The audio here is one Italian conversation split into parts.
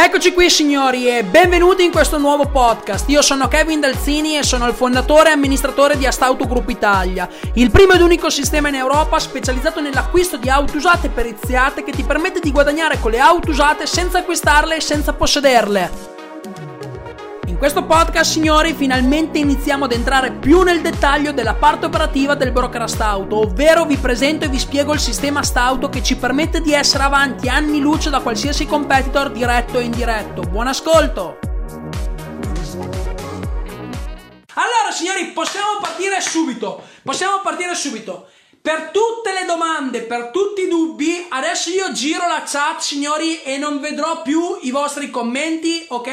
Eccoci qui signori e benvenuti in questo nuovo podcast. Io sono Kevin Dalzini e sono il fondatore e amministratore di Astauto Group Italia, il primo ed unico sistema in Europa specializzato nell'acquisto di auto usate periziate che ti permette di guadagnare con le auto usate senza acquistarle e senza possederle. Questo podcast, signori, finalmente iniziamo ad entrare più nel dettaglio della parte operativa del broker Astauto, ovvero vi presento e vi spiego il sistema Astauto che ci permette di essere avanti anni luce da qualsiasi competitor diretto e indiretto. Buon ascolto! Allora, signori, possiamo partire subito. Possiamo partire subito. Per tutte le domande, per tutti i dubbi, adesso io giro la chat, signori, e non vedrò più i vostri commenti, ok?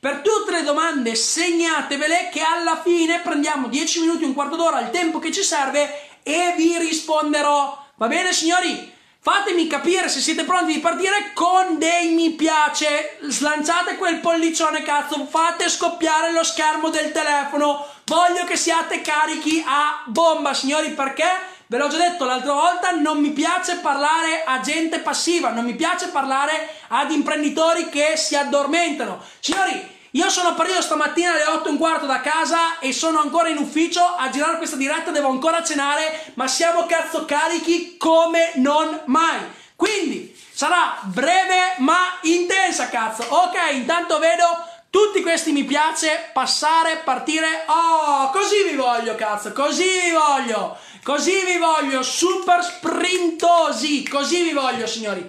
Per tutte le domande segnatevele che alla fine prendiamo 10 minuti, un quarto d'ora, il tempo che ci serve e vi risponderò. Va bene signori? Fatemi capire se siete pronti di partire con dei mi piace. Slanciate quel pollicione cazzo, fate scoppiare lo schermo del telefono. Voglio che siate carichi a bomba signori perché? Ve l'ho già detto l'altra volta, non mi piace parlare a gente passiva, non mi piace parlare ad imprenditori che si addormentano. Signori, io sono partito stamattina alle 8 e un quarto da casa e sono ancora in ufficio a girare questa diretta, devo ancora cenare, ma siamo cazzo carichi come non mai. Quindi sarà breve ma intensa, cazzo. Ok, intanto vedo tutti questi mi piace, passare, partire. Oh, così vi voglio, cazzo, così vi voglio. Così vi voglio, super sprintosi, così vi voglio signori.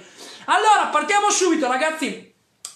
Allora, partiamo subito ragazzi.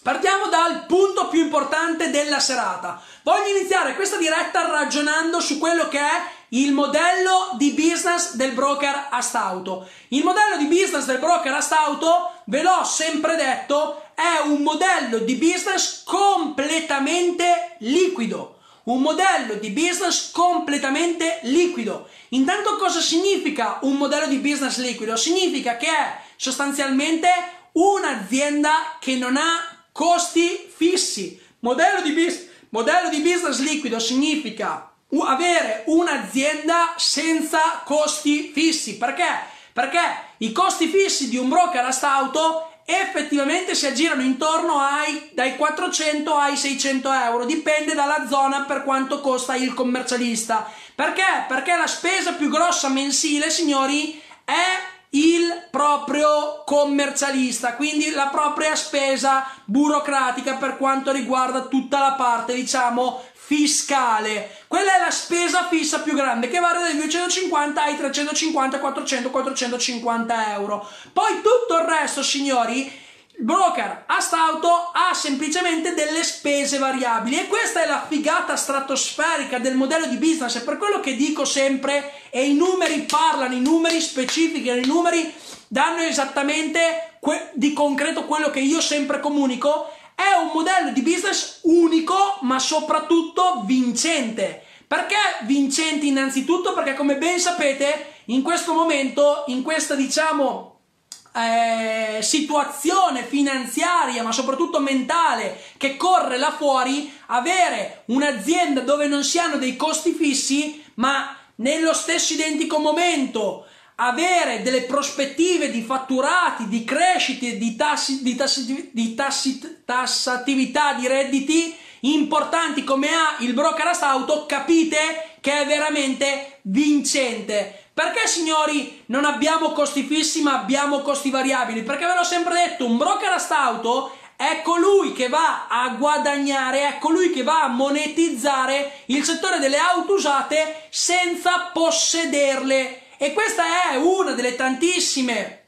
Partiamo dal punto più importante della serata. Voglio iniziare questa diretta ragionando su quello che è il modello di business del broker Astauto. Il modello di business del broker Astauto, ve l'ho sempre detto, è un modello di business completamente liquido un modello di business completamente liquido. Intanto cosa significa un modello di business liquido? Significa che è sostanzialmente un'azienda che non ha costi fissi. Modello di, bis- modello di business liquido significa avere un'azienda senza costi fissi. Perché? Perché i costi fissi di un broker auto effettivamente si aggirano intorno ai dai 400 ai 600 euro dipende dalla zona per quanto costa il commercialista perché perché la spesa più grossa mensile signori è il proprio commercialista, quindi la propria spesa burocratica per quanto riguarda tutta la parte, diciamo, fiscale. Quella è la spesa fissa più grande che varia dai 250 ai 350, 400, 450 euro. Poi tutto il resto, signori, il broker Astauto ha semplicemente delle spese variabili e questa è la figata stratosferica del modello di business, è per quello che dico sempre e i numeri parlano, i numeri specifici, i numeri danno esattamente di concreto quello che io sempre comunico è un modello di business unico, ma soprattutto vincente. Perché vincente innanzitutto? Perché come ben sapete, in questo momento, in questa diciamo eh, situazione finanziaria, ma soprattutto mentale, che corre là fuori, avere un'azienda dove non si hanno dei costi fissi, ma nello stesso identico momento avere delle prospettive di fatturati, di crescite, di, tassi, di, tassi, di tassi, tassatività di redditi importanti come ha il broker auto, capite che è veramente vincente. Perché signori non abbiamo costi fissi ma abbiamo costi variabili? Perché ve l'ho sempre detto, un broker auto è colui che va a guadagnare, è colui che va a monetizzare il settore delle auto usate senza possederle e questa è una delle tantissime,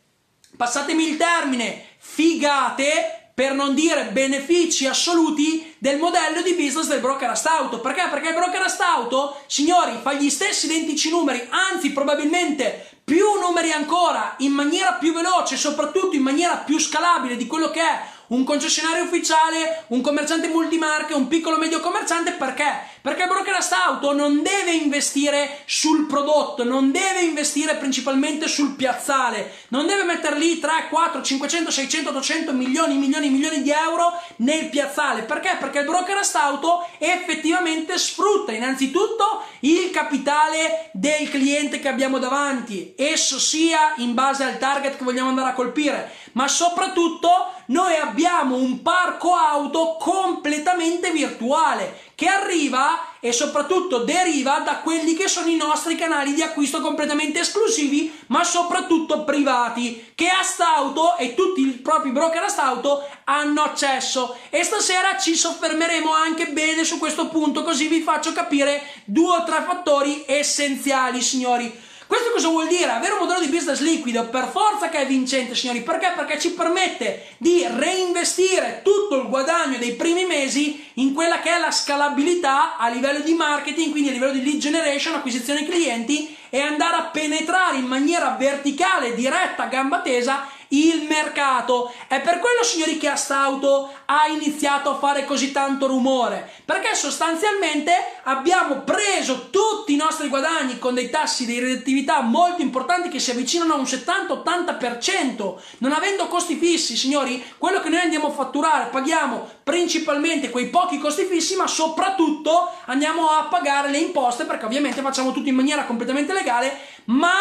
passatemi il termine, figate, per non dire benefici assoluti del modello di business del broker astauto. Perché? Perché il broker astauto, signori, fa gli stessi identici numeri, anzi probabilmente più numeri ancora, in maniera più veloce, soprattutto in maniera più scalabile di quello che è un concessionario ufficiale, un commerciante multimarche, un piccolo medio commerciante, perché? Perché il broker auto non deve investire sul prodotto, non deve investire principalmente sul piazzale, non deve mettere lì 3, 4, 500, 600, 800 milioni, milioni, milioni di euro nel piazzale. Perché? Perché il broker auto effettivamente sfrutta innanzitutto il capitale del cliente che abbiamo davanti, esso sia in base al target che vogliamo andare a colpire, ma soprattutto noi abbiamo un parco auto completamente virtuale che arriva e soprattutto deriva da quelli che sono i nostri canali di acquisto completamente esclusivi, ma soprattutto privati, che Astauto e tutti i propri broker Astauto hanno accesso. E stasera ci soffermeremo anche bene su questo punto, così vi faccio capire due o tre fattori essenziali, signori. Questo cosa vuol dire? Avere un modello di business liquido per forza che è vincente, signori. Perché? Perché ci permette di reinvestire tutto il guadagno dei primi mesi in quella che è la scalabilità a livello di marketing, quindi a livello di lead generation, acquisizione clienti e andare a penetrare in maniera verticale, diretta, a gamba tesa il mercato. È per quello, signori, che Astauto ha iniziato a fare così tanto rumore, perché sostanzialmente abbiamo preso tutti i nostri guadagni con dei tassi di redditività molto importanti che si avvicinano a un 70-80%, non avendo costi fissi, signori, quello che noi andiamo a fatturare paghiamo principalmente quei pochi costi fissi, ma soprattutto andiamo a pagare le imposte perché ovviamente facciamo tutto in maniera completamente legale, ma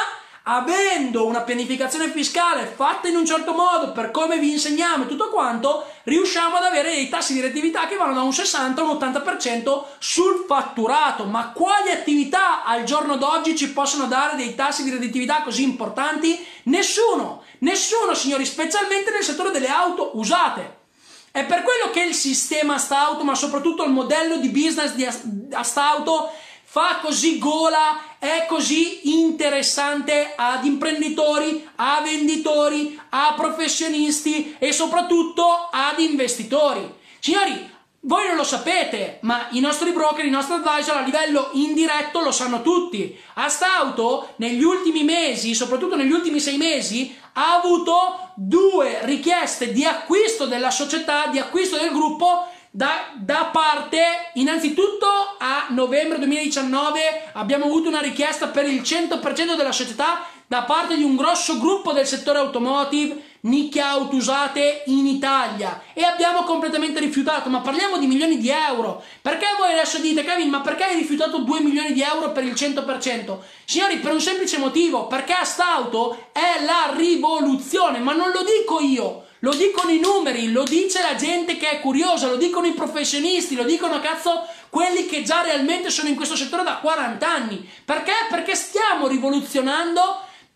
avendo una pianificazione fiscale fatta in un certo modo per come vi insegniamo e tutto quanto, riusciamo ad avere dei tassi di redditività che vanno da un 60 a un 80% sul fatturato. Ma quali attività al giorno d'oggi ci possono dare dei tassi di redditività così importanti? Nessuno, nessuno signori, specialmente nel settore delle auto usate. È per quello che il sistema Astauto, ma soprattutto il modello di business di Astauto fa così gola, è così interessante ad imprenditori, a venditori, a professionisti e soprattutto ad investitori. Signori, voi non lo sapete, ma i nostri broker, i nostri advisor a livello indiretto lo sanno tutti. Astauto negli ultimi mesi, soprattutto negli ultimi sei mesi, ha avuto due richieste di acquisto della società, di acquisto del gruppo da, da, parte, innanzitutto a novembre 2019 abbiamo avuto una richiesta per il 100% della società da parte di un grosso gruppo del settore automotive, nicchie auto usate in Italia e abbiamo completamente rifiutato, ma parliamo di milioni di euro. Perché voi adesso dite, Kevin, ma perché hai rifiutato 2 milioni di euro per il 100%? Signori, per un semplice motivo, perché Astauto è la rivoluzione, ma non lo dico io. Lo dicono i numeri, lo dice la gente che è curiosa, lo dicono i professionisti, lo dicono cazzo quelli che già realmente sono in questo settore da 40 anni. Perché? Perché stiamo rivoluzionando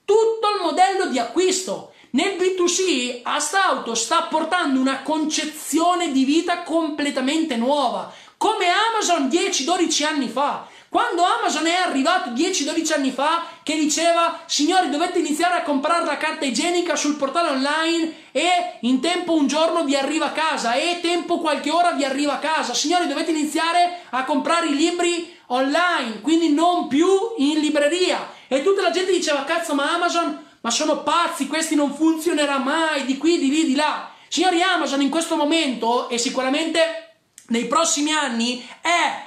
tutto il modello di acquisto. Nel B2C Astauto sta portando una concezione di vita completamente nuova, come Amazon 10-12 anni fa. Quando Amazon è arrivato 10-12 anni fa che diceva signori dovete iniziare a comprare la carta igienica sul portale online e in tempo un giorno vi arriva a casa e tempo qualche ora vi arriva a casa. Signori dovete iniziare a comprare i libri online, quindi non più in libreria. E tutta la gente diceva cazzo ma Amazon ma sono pazzi, questi non funzionerà mai, di qui, di lì, di là. Signori Amazon in questo momento e sicuramente nei prossimi anni è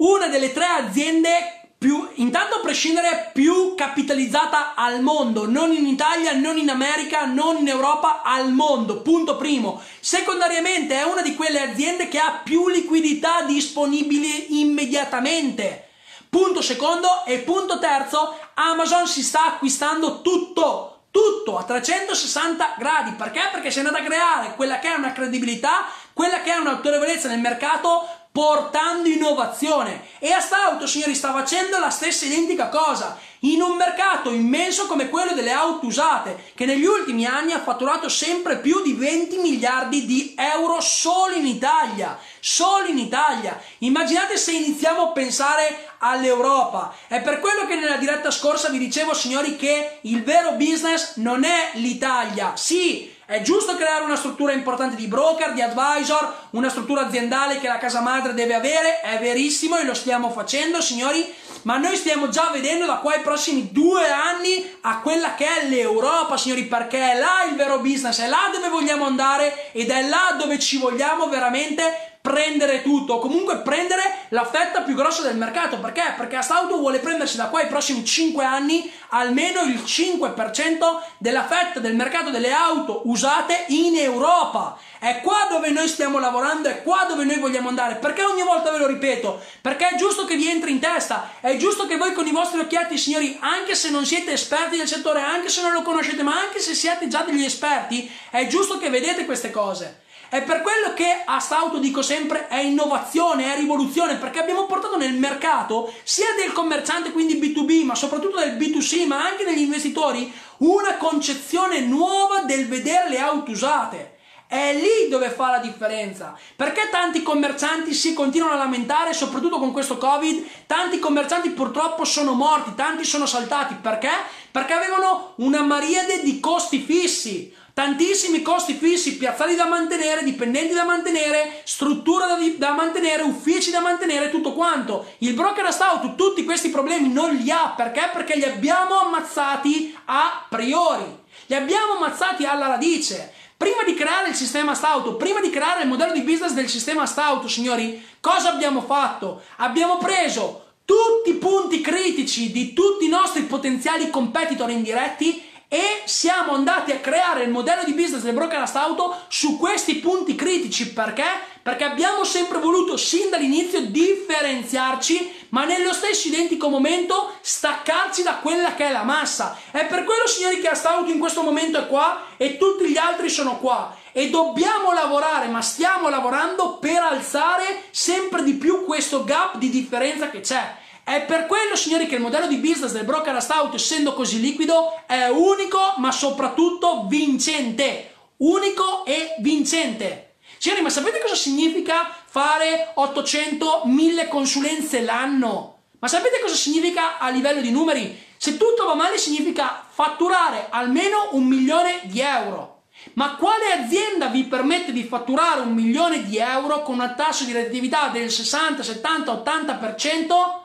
una delle tre aziende più, intanto a prescindere, più capitalizzata al mondo, non in Italia, non in America, non in Europa, al mondo, punto primo. Secondariamente è una di quelle aziende che ha più liquidità disponibile immediatamente. Punto secondo e punto terzo, Amazon si sta acquistando tutto, tutto a 360 gradi. Perché? Perché si è andata a creare quella che è una credibilità, quella che è un'autorevolezza nel mercato portando innovazione. E Astauto signori sta facendo la stessa identica cosa. In un mercato immenso come quello delle auto usate che negli ultimi anni ha fatturato sempre più di 20 miliardi di euro solo in Italia. Solo in Italia. Immaginate se iniziamo a pensare all'Europa. È per quello che nella diretta scorsa vi dicevo signori che il vero business non è l'Italia. Sì è giusto creare una struttura importante di broker, di advisor, una struttura aziendale che la casa madre deve avere, è verissimo e lo stiamo facendo, signori, ma noi stiamo già vedendo da qua ai prossimi due anni a quella che è l'Europa, signori, perché è là il vero business, è là dove vogliamo andare ed è là dove ci vogliamo veramente prendere tutto, o comunque prendere la fetta più grossa del mercato. Perché? Perché Astauto vuole prendersi da qua ai prossimi 5 anni almeno il 5% della fetta del mercato delle auto usate in Europa. È qua dove noi stiamo lavorando, è qua dove noi vogliamo andare. Perché ogni volta ve lo ripeto? Perché è giusto che vi entri in testa, è giusto che voi con i vostri occhiati, signori, anche se non siete esperti del settore, anche se non lo conoscete, ma anche se siete già degli esperti, è giusto che vedete queste cose. È per quello che a Stauto dico sempre è innovazione, è rivoluzione, perché abbiamo portato nel mercato sia del commerciante, quindi B2B, ma soprattutto del B2C, ma anche degli investitori, una concezione nuova del vedere le auto usate. È lì dove fa la differenza. Perché tanti commercianti si continuano a lamentare, soprattutto con questo Covid? Tanti commercianti purtroppo sono morti, tanti sono saltati. Perché? Perché avevano una mariade di costi fissi tantissimi costi fissi, piazzali da mantenere, dipendenti da mantenere, struttura da, da, mantenere, uffici da mantenere, tutto quanto. Il broker a Stout tutti questi problemi non li ha, perché? Perché li abbiamo ammazzati a priori, li abbiamo ammazzati alla radice. Prima di creare il sistema Stout, prima di creare il modello di business del sistema Stout, signori, cosa abbiamo fatto? Abbiamo preso tutti i punti critici di tutti i nostri potenziali competitor indiretti e siamo andati a creare il modello di business del brokerast auto su questi punti critici perché? Perché abbiamo sempre voluto sin dall'inizio differenziarci ma nello stesso identico momento staccarci da quella che è la massa. È per quello signori che Astauto in questo momento è qua e tutti gli altri sono qua e dobbiamo lavorare, ma stiamo lavorando per alzare sempre di più questo gap di differenza che c'è. È per quello, signori, che il modello di business del broker Stout, essendo così liquido, è unico ma soprattutto vincente. Unico e vincente. Signori, ma sapete cosa significa fare 800, 1000 consulenze l'anno? Ma sapete cosa significa a livello di numeri? Se tutto va male significa fatturare almeno un milione di euro. Ma quale azienda vi permette di fatturare un milione di euro con una tasso di redditività del 60, 70, 80%?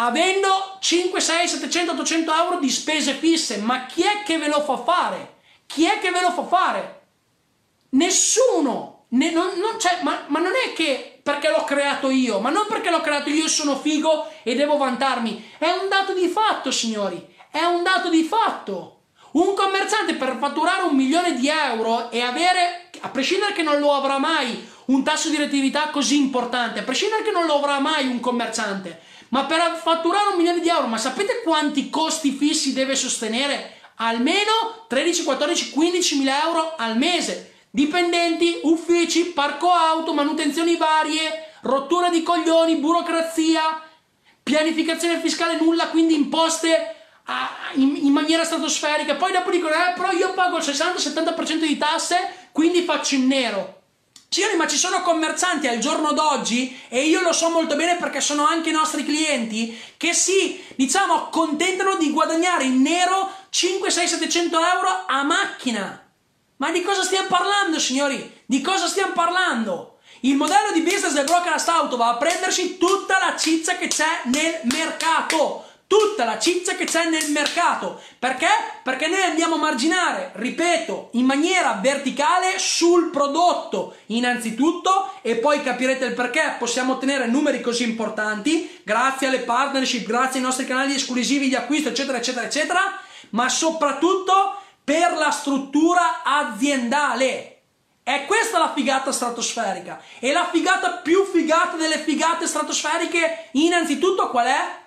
Avendo 5, 6, 700, 800 euro di spese fisse, ma chi è che ve lo fa fare? Chi è che ve lo fa fare? Nessuno! Ne, non, non ma, ma, non è che perché l'ho creato io, ma non perché l'ho creato io sono figo e devo vantarmi. È un dato di fatto, signori. È un dato di fatto. Un commerciante per fatturare un milione di euro e avere, a prescindere che non lo avrà mai, un tasso di redditività così importante, a prescindere che non lo avrà mai un commerciante, ma per fatturare un milione di euro, ma sapete quanti costi fissi deve sostenere? Almeno 13, 14, 15 mila euro al mese. Dipendenti, uffici, parco auto, manutenzioni varie, rottura di coglioni, burocrazia, pianificazione fiscale nulla, quindi imposte in, in, maniera stratosferica. Poi dopo dicono, eh, però io pago il 60-70% di tasse, quindi faccio in nero. Signori, ma ci sono commercianti al giorno d'oggi, e io lo so molto bene perché sono anche i nostri clienti, che si, diciamo, accontentano di guadagnare in nero 5, 6, 700 euro a macchina. Ma di cosa stiamo parlando, signori? Di cosa stiamo parlando? Il modello di business del broker auto va a prendersi tutta la ciccia che c'è nel mercato tutta la ciccia che c'è nel mercato. Perché? Perché noi andiamo a marginare, ripeto, in maniera verticale sul prodotto, innanzitutto, e poi capirete il perché possiamo ottenere numeri così importanti, grazie alle partnership, grazie ai nostri canali esclusivi di acquisto, eccetera, eccetera, eccetera, ma soprattutto per la struttura aziendale. È questa la figata stratosferica. E la figata più figata delle figate stratosferiche, innanzitutto qual è?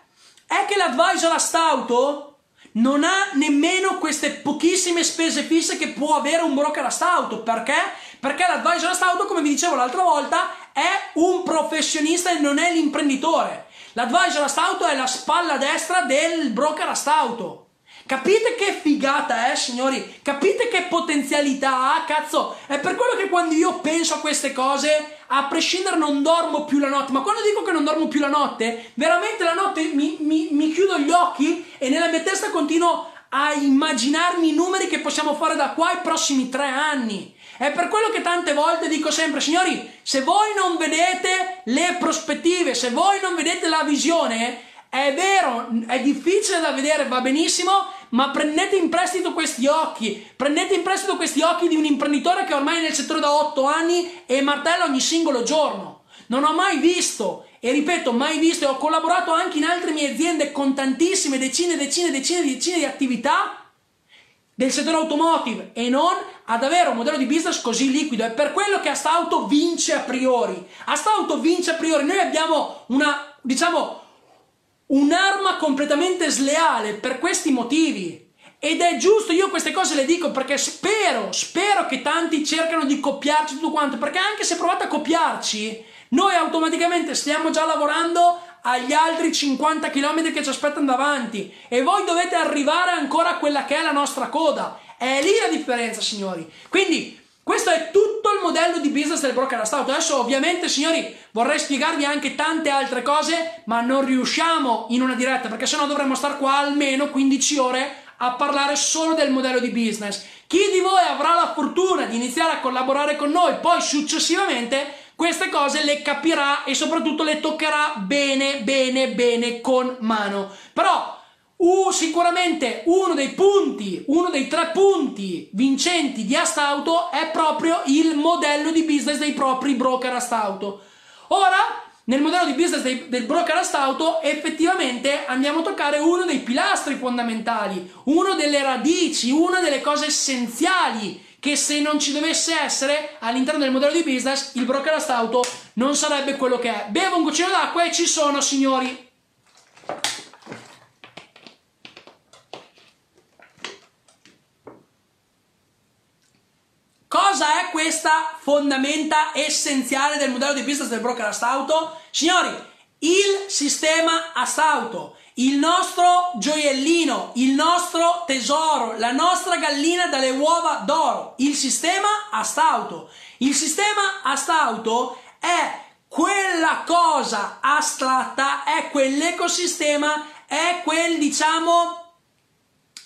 È che l'advisor a stauto non ha nemmeno queste pochissime spese fisse che può avere un broker a stauto. Perché? Perché l'advisor a stauto, come vi dicevo l'altra volta, è un professionista e non è l'imprenditore. L'advisor a stauto è la spalla destra del broker a stauto. Capite che figata è, signori? Capite che potenzialità ha? Cazzo, è per quello che quando io penso a queste cose, a prescindere non dormo più la notte. Ma quando dico che non dormo più la notte, veramente la notte mi, mi, mi chiudo gli occhi e nella mia testa continuo a immaginarmi i numeri che possiamo fare da qua ai prossimi tre anni. È per quello che tante volte dico sempre, signori, se voi non vedete le prospettive, se voi non vedete la visione, è vero, è difficile da vedere, va benissimo, ma prendete in prestito questi occhi, prendete in prestito questi occhi di un imprenditore che ormai è nel settore da 8 anni e martella ogni singolo giorno. Non ho mai visto, e ripeto, mai visto, e ho collaborato anche in altre mie aziende con tantissime decine, decine, decine, decine di attività, del settore automotive e non ad avere un modello di business così liquido. È per quello che Astauto vince a priori. Astauto vince a priori. Noi abbiamo una, diciamo, un'arma completamente sleale per questi motivi. Ed è giusto, io queste cose le dico perché spero, spero che tanti cercano di copiarci tutto quanto, perché anche se provate a copiarci, noi automaticamente stiamo già lavorando agli altri 50 km che ci aspettano davanti e voi dovete arrivare ancora a quella che è la nostra coda. È lì la differenza, signori. Quindi questo è tutto il modello di business del broker Astauto. Adesso ovviamente, signori, vorrei spiegarvi anche tante altre cose, ma non riusciamo in una diretta perché sennò dovremmo stare qua almeno 15 ore a parlare solo del modello di business. Chi di voi avrà la fortuna di iniziare a collaborare con noi, poi successivamente queste cose le capirà e soprattutto le toccherà bene, bene, bene con mano. Però Uh, sicuramente uno dei punti, uno dei tre punti vincenti di Astauto è proprio il modello di business dei propri broker Astauto. Ora, nel modello di business dei, del broker Astauto effettivamente andiamo a toccare uno dei pilastri fondamentali, una delle radici, una delle cose essenziali che se non ci dovesse essere all'interno del modello di business il broker Astauto non sarebbe quello che è. Bevo un goccino d'acqua e ci sono signori. Cosa è questa fondamenta essenziale del modello di business del broker Astauto? Signori, il sistema Astauto, il nostro gioiellino, il nostro tesoro, la nostra gallina dalle uova d'oro, il sistema Astauto. Il sistema Astauto è quella cosa astratta, è quell'ecosistema, è quel diciamo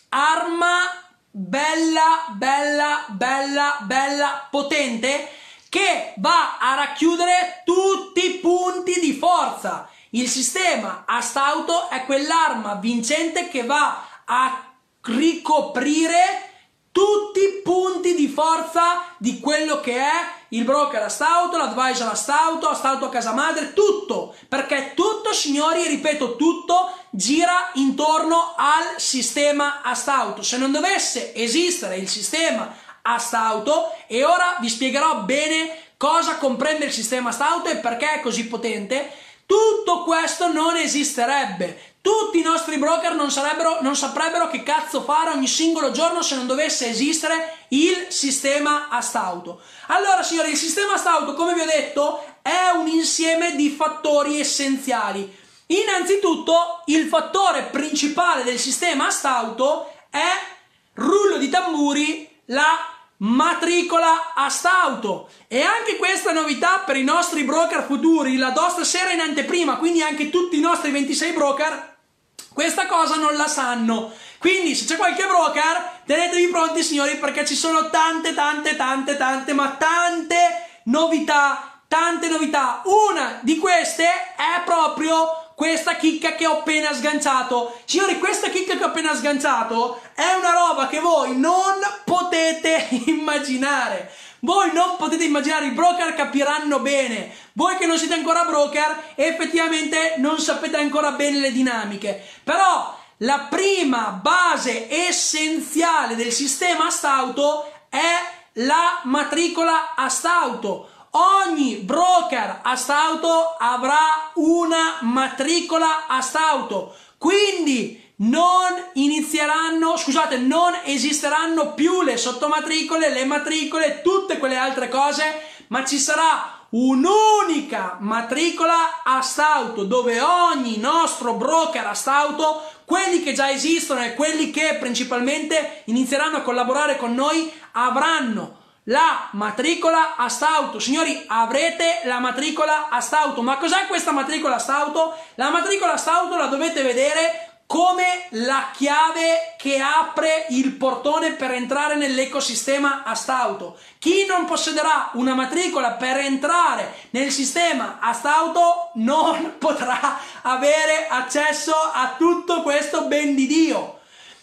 arma bella, bella, bella, bella, potente che va a racchiudere tutti i punti di forza. Il sistema Astauto è quell'arma vincente che va a ricoprire tutti i punti di forza di quello che è il broker Astauto, l'advisor Astauto, Astauto a casa madre, tutto, perché tutto, signori, ripeto, tutto gira intorno al sistema Astauto. Se non dovesse esistere il sistema Astauto, e ora vi spiegherò bene cosa comprende il sistema Astauto e perché è così potente, tutto questo non esisterebbe. Tutti i nostri broker non, non saprebbero che cazzo fare ogni singolo giorno se non dovesse esistere il sistema Astauto. Allora, signori, il sistema Astauto, come vi ho detto, è un insieme di fattori essenziali. Innanzitutto, il fattore principale del sistema Astauto è rullo di tamburi, la matricola Astauto. E anche questa novità per i nostri broker futuri, la do stasera in anteprima, quindi anche tutti i nostri 26 broker questa cosa non la sanno. Quindi se c'è qualche broker, tenetevi pronti signori perché ci sono tante, tante, tante, tante, ma tante novità, tante novità. Una di queste è proprio questa chicca che ho appena sganciato. Signori, questa chicca che ho appena sganciato è una roba che voi non potete immaginare. Voi non potete immaginare, i broker capiranno bene. Voi che non siete ancora broker, effettivamente non sapete ancora bene le dinamiche. Però la prima base essenziale del sistema Astauto è la matricola Astauto. Ogni broker Astauto avrà una matricola Astauto. Quindi non inizieranno, scusate, non esisteranno più le sottomatricole, le matricole, tutte quelle altre cose, ma ci sarà un'unica matricola Astauto dove ogni nostro broker Astauto, quelli che già esistono e quelli che principalmente inizieranno a collaborare con noi, avranno la matricola Astauto. Signori, avrete la matricola Astauto. Ma cos'è questa matricola Astauto? La matricola Astauto la dovete vedere come la chiave che apre il portone per entrare nell'ecosistema Astauto. Chi non possederà una matricola per entrare nel sistema Astauto non potrà avere accesso a tutto questo ben di Dio.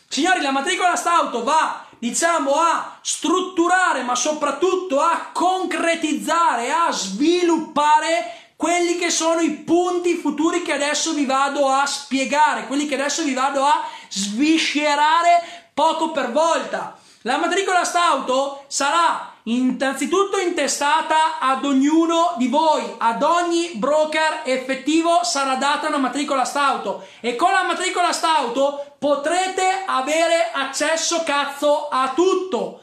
Signori, la matricola Astauto va diciamo a strutturare ma soprattutto a concretizzare, a sviluppare quelli che sono i punti futuri che adesso vi vado a spiegare, quelli che adesso vi vado a sviscerare poco per volta. La matricola stauto sarà innanzitutto intestata ad ognuno di voi, ad ogni broker effettivo sarà data una matricola stauto e con la matricola stauto potrete avere accesso cazzo a tutto.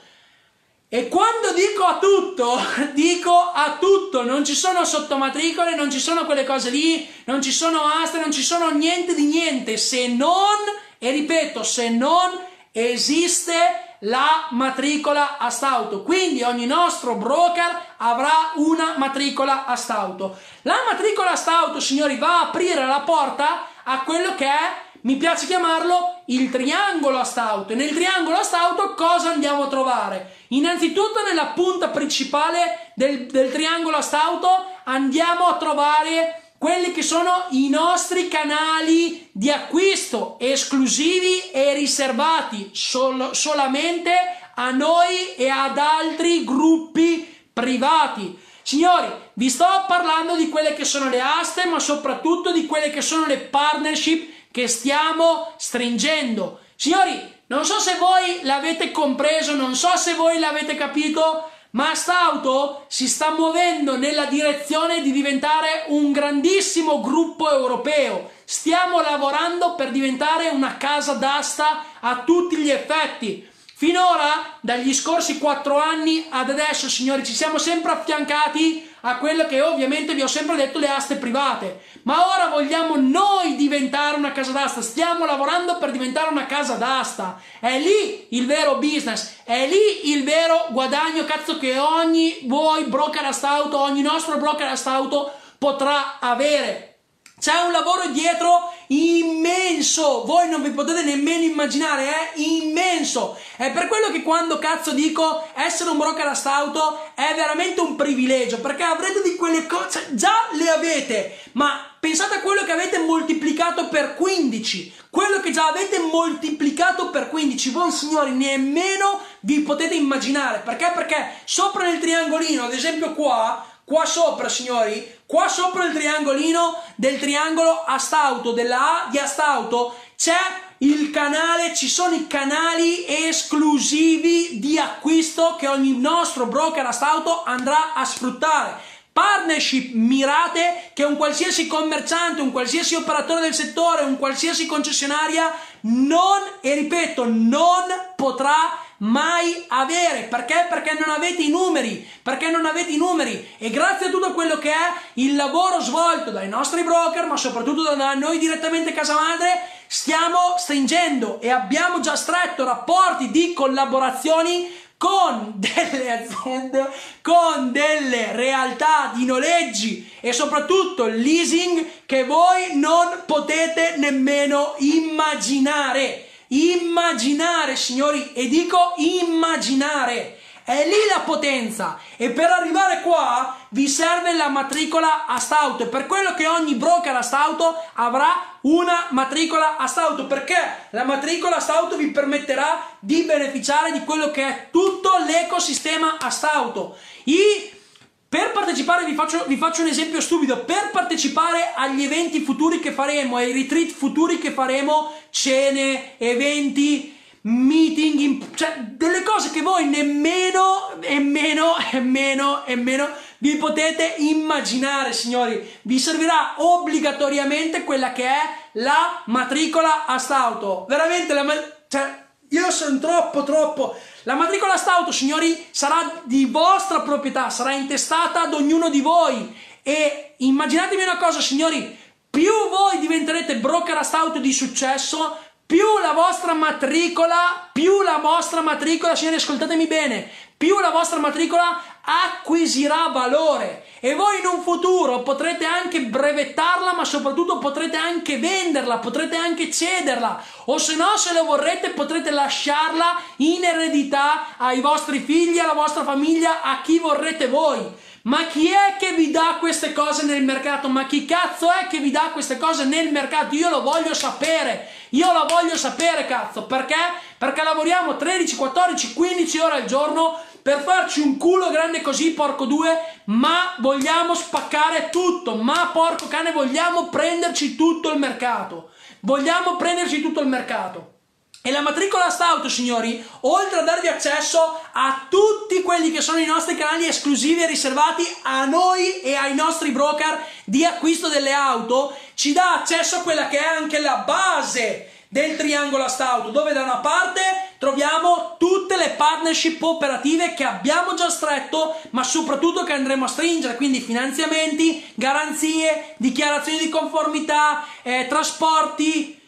E quando dico a tutto, dico a tutto, non ci sono sottomatricole, non ci sono quelle cose lì, non ci sono aste, non ci sono niente di niente, se non, e ripeto, se non esiste la matricola a stauto. Quindi ogni nostro broker avrà una matricola a stauto. La matricola a stauto, signori, va a aprire la porta a quello che è, mi piace chiamarlo, il triangolo a stauto. E nel triangolo a stauto cosa andiamo a trovare? Innanzitutto nella punta principale del, del triangolo a stauto andiamo a trovare quelli che sono i nostri canali di acquisto esclusivi e riservati sol- solamente a noi e ad altri gruppi privati. Signori, vi sto parlando di quelle che sono le aste, ma soprattutto di quelle che sono le partnership che stiamo stringendo. Signori, non so se voi l'avete compreso, non so se voi l'avete capito, ma Stauto si sta muovendo nella direzione di diventare un grandissimo gruppo europeo. Stiamo lavorando per diventare una casa d'asta a tutti gli effetti. Finora, dagli scorsi quattro anni ad adesso, signori, ci siamo sempre affiancati a quello che ovviamente vi ho sempre detto le aste private. Ma ora vogliamo noi diventare una casa d'asta, stiamo lavorando per diventare una casa d'asta. È lì il vero business, è lì il vero guadagno cazzo che ogni voi broker astauto, ogni nostro broker astauto potrà avere. C'è un lavoro dietro immenso, voi non vi potete nemmeno immaginare, è immenso. È per quello che quando cazzo dico essere un broker a stauto è veramente un privilegio, perché avrete di quelle cose, già le avete, ma pensate a quello che avete moltiplicato per 15, quello che già avete moltiplicato per 15, voi signori nemmeno vi potete immaginare, perché? Perché sopra nel triangolino, ad esempio qua, Qua sopra, signori, qua sopra il triangolino del triangolo Astauto, della A di Astauto, c'è il canale, ci sono i canali esclusivi di acquisto che ogni nostro broker Astauto andrà a sfruttare. Partnership mirate che un qualsiasi commerciante, un qualsiasi operatore del settore, un qualsiasi concessionaria non, e ripeto, non potrà mai avere. Perché? Perché non avete i numeri, perché non avete i numeri e grazie a tutto quello che è il lavoro svolto dai nostri broker, ma soprattutto da noi direttamente casa madre, stiamo stringendo e abbiamo già stretto rapporti di collaborazioni con delle aziende, con delle realtà di noleggi e soprattutto leasing che voi non potete nemmeno immaginare. Immaginare, signori, e dico immaginare. È lì la potenza e per arrivare qua vi serve la matricola a stauto. È per quello che ogni broker a stauto avrà una matricola a stauto perché la matricola a stauto vi permetterà di beneficiare di quello che è tutto l'ecosistema a stauto. I per partecipare, vi faccio, vi faccio, un esempio stupido, per partecipare agli eventi futuri che faremo, ai retreat futuri che faremo, cene, eventi, meeting, in, cioè delle cose che voi nemmeno, e meno, e meno, e meno vi potete immaginare, signori. Vi servirà obbligatoriamente quella che è la matricola a stauto. Veramente, la, cioè, io sono troppo, troppo la matricola stauto, signori, sarà di vostra proprietà, sarà intestata ad ognuno di voi. E immaginatevi una cosa, signori, più voi diventerete broker a stauto di successo, più la vostra matricola, più la vostra matricola, signori, ascoltatemi bene, più la vostra matricola acquisirà valore e voi in un futuro potrete anche brevettarla, ma soprattutto potrete anche venderla, potrete anche cederla o se no, se lo vorrete, potrete lasciarla in eredità ai vostri figli, alla vostra famiglia, a chi vorrete voi. Ma chi è che vi dà queste cose nel mercato? Ma chi cazzo è che vi dà queste cose nel mercato? Io lo voglio sapere. Io lo voglio sapere, cazzo. Perché? Perché lavoriamo 13, 14, 15 ore al giorno per farci un culo grande così, porco due, ma vogliamo spaccare tutto, ma porco cane, vogliamo prenderci tutto il mercato. Vogliamo prenderci tutto il mercato. E la matricola Stauto, signori, oltre a darvi accesso a tutti quelli che sono i nostri canali esclusivi e riservati a noi e ai nostri broker di acquisto delle auto, ci dà accesso a quella che è anche la base del triangolo Stauto, dove da una parte troviamo tutte le partnership operative che abbiamo già stretto, ma soprattutto che andremo a stringere, quindi finanziamenti, garanzie, dichiarazioni di conformità, eh, trasporti,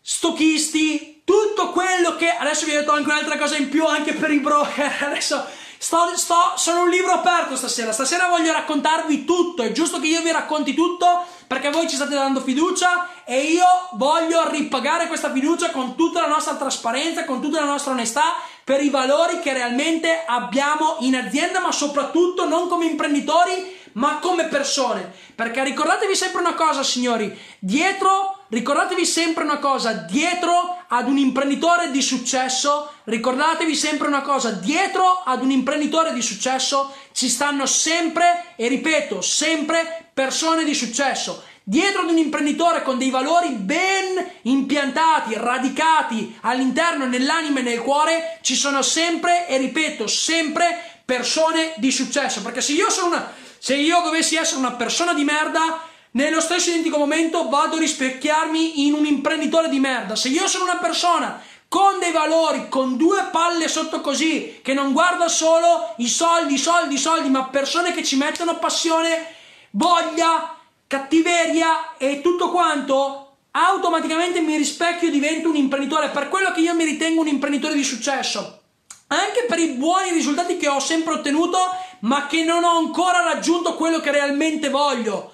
stocchisti, tutto quello che adesso vi ho detto anche un'altra cosa in più anche per i broker adesso sto, sto sono un libro aperto stasera. Stasera voglio raccontarvi tutto. È giusto che io vi racconti tutto perché voi ci state dando fiducia e io voglio ripagare questa fiducia con tutta la nostra trasparenza con tutta la nostra onestà per i valori che realmente abbiamo in azienda ma soprattutto non come imprenditori ma come persone. Perché ricordatevi sempre una cosa, signori, dietro, ricordatevi sempre una cosa, dietro ad un imprenditore di successo, ricordatevi sempre una cosa, dietro ad un imprenditore di successo ci stanno sempre, e ripeto, sempre persone di successo. Dietro ad un imprenditore con dei valori ben impiantati, radicati all'interno, nell'anima e nel cuore, ci sono sempre, e ripeto, sempre persone di successo. Perché se io sono una se io dovessi essere una persona di merda, nello stesso identico momento vado a rispecchiarmi in un imprenditore di merda. Se io sono una persona con dei valori, con due palle sotto così, che non guarda solo i soldi, i soldi, i soldi, ma persone che ci mettono passione, voglia, cattiveria e tutto quanto, automaticamente mi rispecchio e divento un imprenditore. Per quello che io mi ritengo un imprenditore di successo. Anche per i buoni risultati che ho sempre ottenuto ma che non ho ancora raggiunto quello che realmente voglio,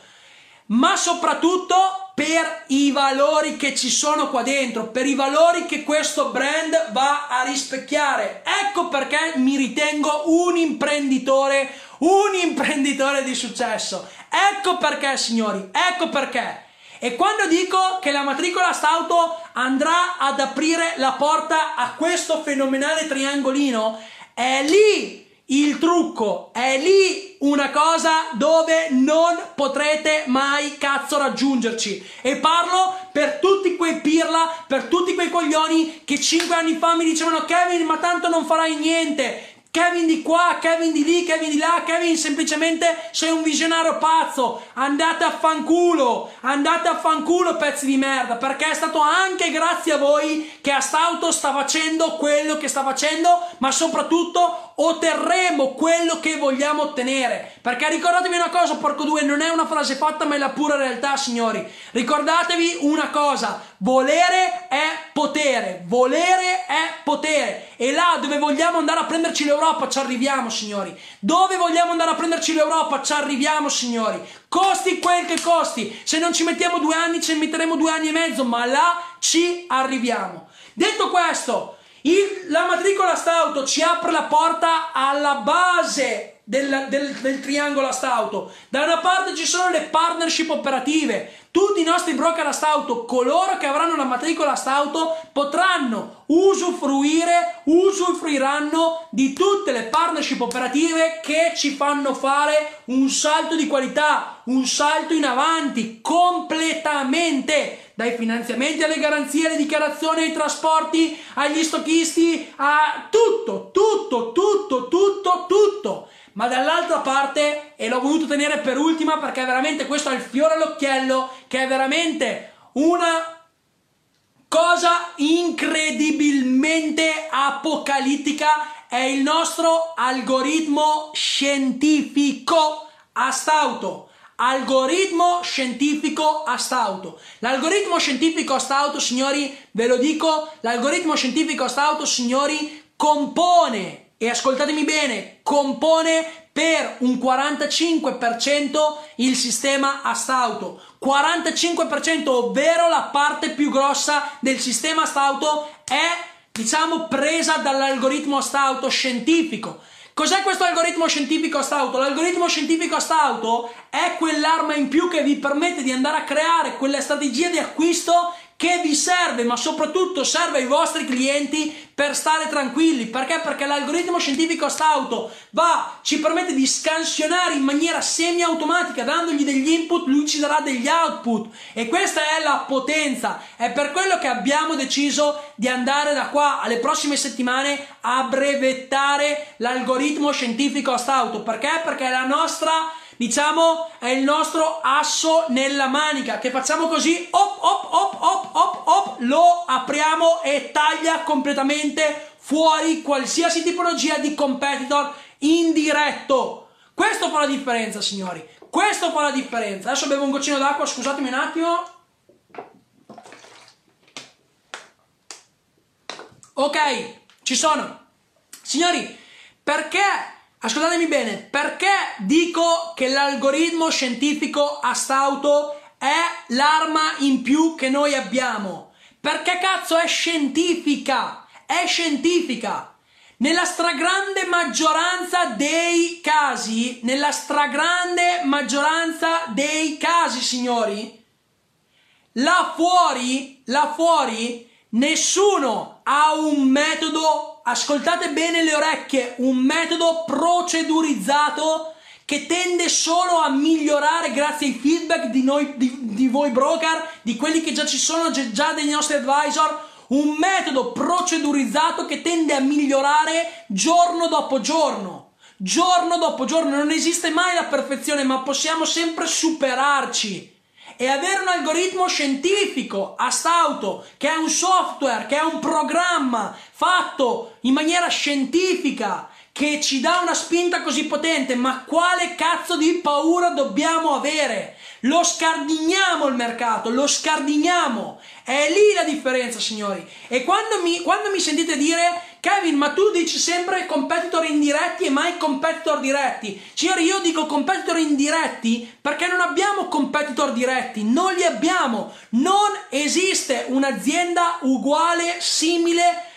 ma soprattutto per i valori che ci sono qua dentro, per i valori che questo brand va a rispecchiare. Ecco perché mi ritengo un imprenditore, un imprenditore di successo. Ecco perché, signori, ecco perché. E quando dico che la matricola st'auto andrà ad aprire la porta a questo fenomenale triangolino, è lì il trucco è lì una cosa dove non potrete mai cazzo raggiungerci. E parlo per tutti quei pirla, per tutti quei coglioni che 5 anni fa mi dicevano Kevin, ma tanto non farai niente. Kevin di qua, Kevin di lì, Kevin di là, Kevin semplicemente sei un visionario pazzo, andate a fanculo, andate a fanculo pezzi di merda, perché è stato anche grazie a voi che Astauto sta facendo quello che sta facendo, ma soprattutto otterremo quello che vogliamo ottenere, perché ricordatevi una cosa, porco due, non è una frase fatta ma è la pura realtà, signori, ricordatevi una cosa, volere è potere, volere è potere, e là dove vogliamo andare a prenderci l'Europa, ci arriviamo, signori. Dove vogliamo andare a prenderci l'Europa? Ci arriviamo, signori. Costi quel che costi. Se non ci mettiamo due anni, ci metteremo due anni e mezzo, ma là ci arriviamo. Detto questo, il, la matricola Stauto ci apre la porta alla base del, del, del triangolo Astauto. Da una parte ci sono le partnership operative. Tutti i nostri broker Astauto, coloro che avranno la matricola Astauto, potranno usufruire, usufruiranno di tutte le partnership operative che ci fanno fare un salto di qualità, un salto in avanti completamente dai finanziamenti alle garanzie, alle dichiarazioni, ai trasporti, agli stocchisti, a tutto, tutto, tutto, tutto, tutto ma dall'altra parte, e l'ho voluto tenere per ultima perché veramente questo è il fiore all'occhiello, che è veramente una cosa incredibilmente apocalittica, è il nostro algoritmo scientifico Astauto. Algoritmo scientifico Astauto. L'algoritmo scientifico Astauto, signori, ve lo dico, l'algoritmo scientifico Astauto, signori, compone e ascoltatemi bene, compone per un 45% il sistema Astauto. 45%, ovvero la parte più grossa del sistema Astauto è, diciamo, presa dall'algoritmo Astauto scientifico. Cos'è questo algoritmo scientifico Astauto? L'algoritmo scientifico Astauto è quell'arma in più che vi permette di andare a creare quelle strategie di acquisto che vi serve, ma soprattutto serve ai vostri clienti per stare tranquilli. Perché? Perché l'algoritmo scientifico stauto va, ci permette di scansionare in maniera semi-automatica, dandogli degli input, lui ci darà degli output. E questa è la potenza. È per quello che abbiamo deciso di andare da qua alle prossime settimane a brevettare l'algoritmo scientifico stauto. Perché? Perché la nostra diciamo è il nostro asso nella manica che facciamo così op op op op op op lo apriamo e taglia completamente fuori qualsiasi tipologia di competitor indiretto questo fa la differenza signori. Questo fa la differenza. Adesso bevo un goccino d'acqua scusatemi un attimo. Ok ci sono. Signori perché Ascoltatemi bene, perché dico che l'algoritmo scientifico astauto è l'arma in più che noi abbiamo? Perché cazzo è scientifica? È scientifica. Nella stragrande maggioranza dei casi, nella stragrande maggioranza dei casi, signori, là fuori, là fuori, nessuno ha un metodo ascoltate bene le orecchie, un metodo procedurizzato che tende solo a migliorare grazie ai feedback di, noi, di, di voi broker, di quelli che già ci sono, già dei nostri advisor, un metodo procedurizzato che tende a migliorare giorno dopo giorno. Giorno dopo giorno. Non esiste mai la perfezione, ma possiamo sempre superarci e avere un algoritmo scientifico a stauto, che è un software, che è un programma fatto in maniera scientifica, che ci dà una spinta così potente, ma quale cazzo di paura dobbiamo avere? Lo scardiniamo il mercato, lo scardiniamo. È lì la differenza, signori. E quando mi, quando mi sentite dire Kevin, ma tu dici sempre competitor indiretti e mai competitor diretti. Signori, io dico competitor indiretti perché non abbiamo competitor diretti, non li abbiamo. Non esiste un'azienda uguale, simile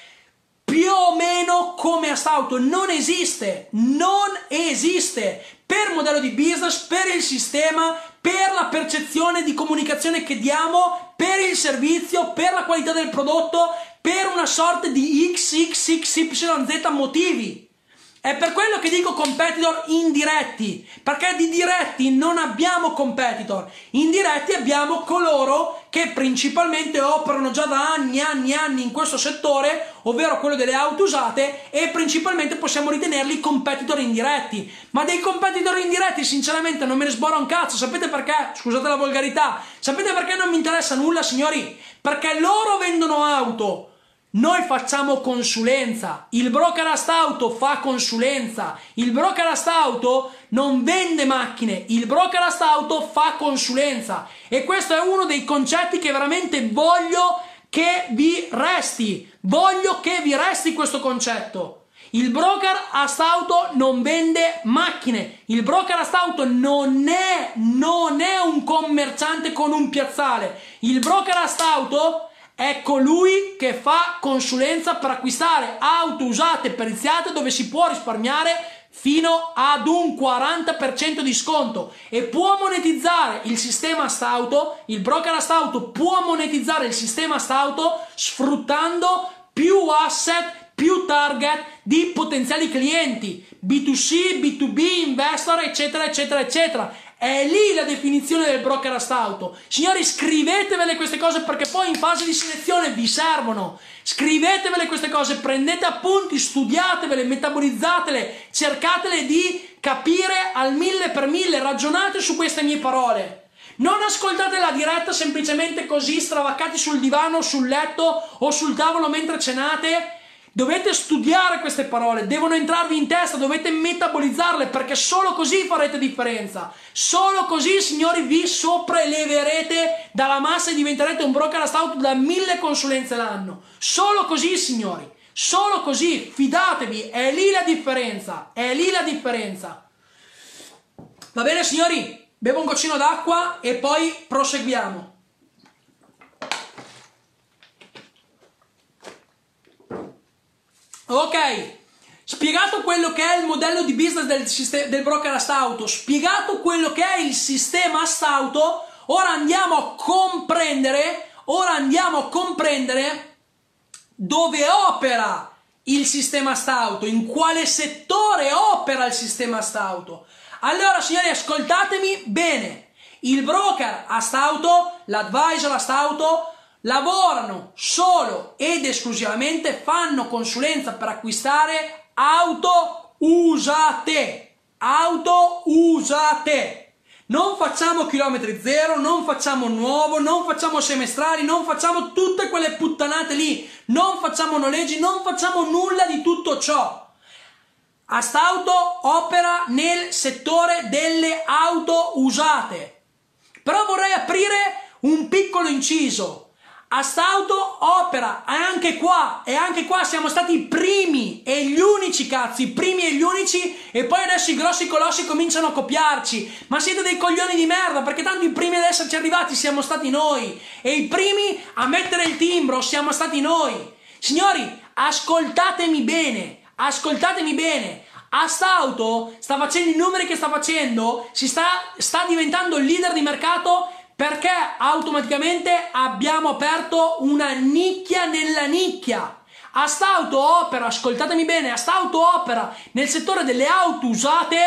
più o meno come Astauto non esiste, non esiste per modello di business, per il sistema, per la percezione di comunicazione che diamo, per il servizio, per la qualità del prodotto, per una sorta di XXXYZ motivi. È per quello che dico competitor indiretti, perché di diretti non abbiamo competitor, indiretti abbiamo coloro che principalmente operano già da anni, anni, anni in questo settore, ovvero quello delle auto usate, e principalmente possiamo ritenerli competitor indiretti. Ma dei competitor indiretti, sinceramente, non me ne sbora un cazzo. Sapete perché? Scusate la volgarità. Sapete perché non mi interessa nulla, signori? Perché loro vendono auto noi facciamo consulenza, il broker astauto fa consulenza, il broker astauto non vende macchine, il broker astauto fa consulenza. E questo è uno dei concetti che veramente voglio che vi resti, voglio che vi resti questo concetto. Il broker astauto non vende macchine, il broker astauto non è, non è un commerciante con un piazzale, il broker astauto è colui che fa consulenza per acquistare auto usate periziate dove si può risparmiare fino ad un 40% di sconto e può monetizzare il sistema stauto, il broker stauto può monetizzare il sistema stauto sfruttando più asset, più target di potenziali clienti, B2C, B2B, investor, eccetera, eccetera, eccetera è lì la definizione del broker astauto. Signori, scrivetevele queste cose perché poi in fase di selezione vi servono. Scrivetevele queste cose, prendete appunti, studiatevele, metabolizzatele, cercatele di capire al mille per mille, ragionate su queste mie parole. Non ascoltate la diretta semplicemente così stravaccati sul divano, sul letto o sul tavolo mentre cenate Dovete studiare queste parole, devono entrarvi in testa, dovete metabolizzarle perché solo così farete differenza. Solo così, signori, vi sopraeleverete dalla massa e diventerete un broker stout da mille consulenze l'anno. Solo così, signori. Solo così, fidatevi, è lì la differenza. È lì la differenza. Va bene, signori? Bevo un goccino d'acqua e poi proseguiamo. Ok, spiegato quello che è il modello di business del, del broker Astauto, spiegato quello che è il sistema Astauto, ora andiamo a comprendere ora andiamo a comprendere dove opera il sistema stauto, in quale settore opera il sistema stauto. Allora, signori, ascoltatemi bene. Il broker a stauto, l'advisor a stauto, lavorano solo ed esclusivamente, fanno consulenza per acquistare auto usate. Auto usate. Non facciamo chilometri zero, non facciamo nuovo, non facciamo semestrali, non facciamo tutte quelle puttanate lì, non facciamo noleggi, non facciamo nulla di tutto ciò. Astauto opera nel settore delle auto usate. Però vorrei aprire un piccolo inciso. Astauto opera anche qua e anche qua siamo stati i primi e gli unici cazzo, i primi e gli unici e poi adesso i grossi colossi cominciano a copiarci. Ma siete dei coglioni di merda perché tanto i primi ad esserci arrivati siamo stati noi e i primi a mettere il timbro siamo stati noi. Signori, ascoltatemi bene, ascoltatemi bene. Astauto sta facendo i numeri che sta facendo, si sta, sta diventando il leader di mercato perché automaticamente abbiamo aperto una nicchia nella nicchia. Astauto opera, ascoltatemi bene, Astauto opera nel settore delle auto usate,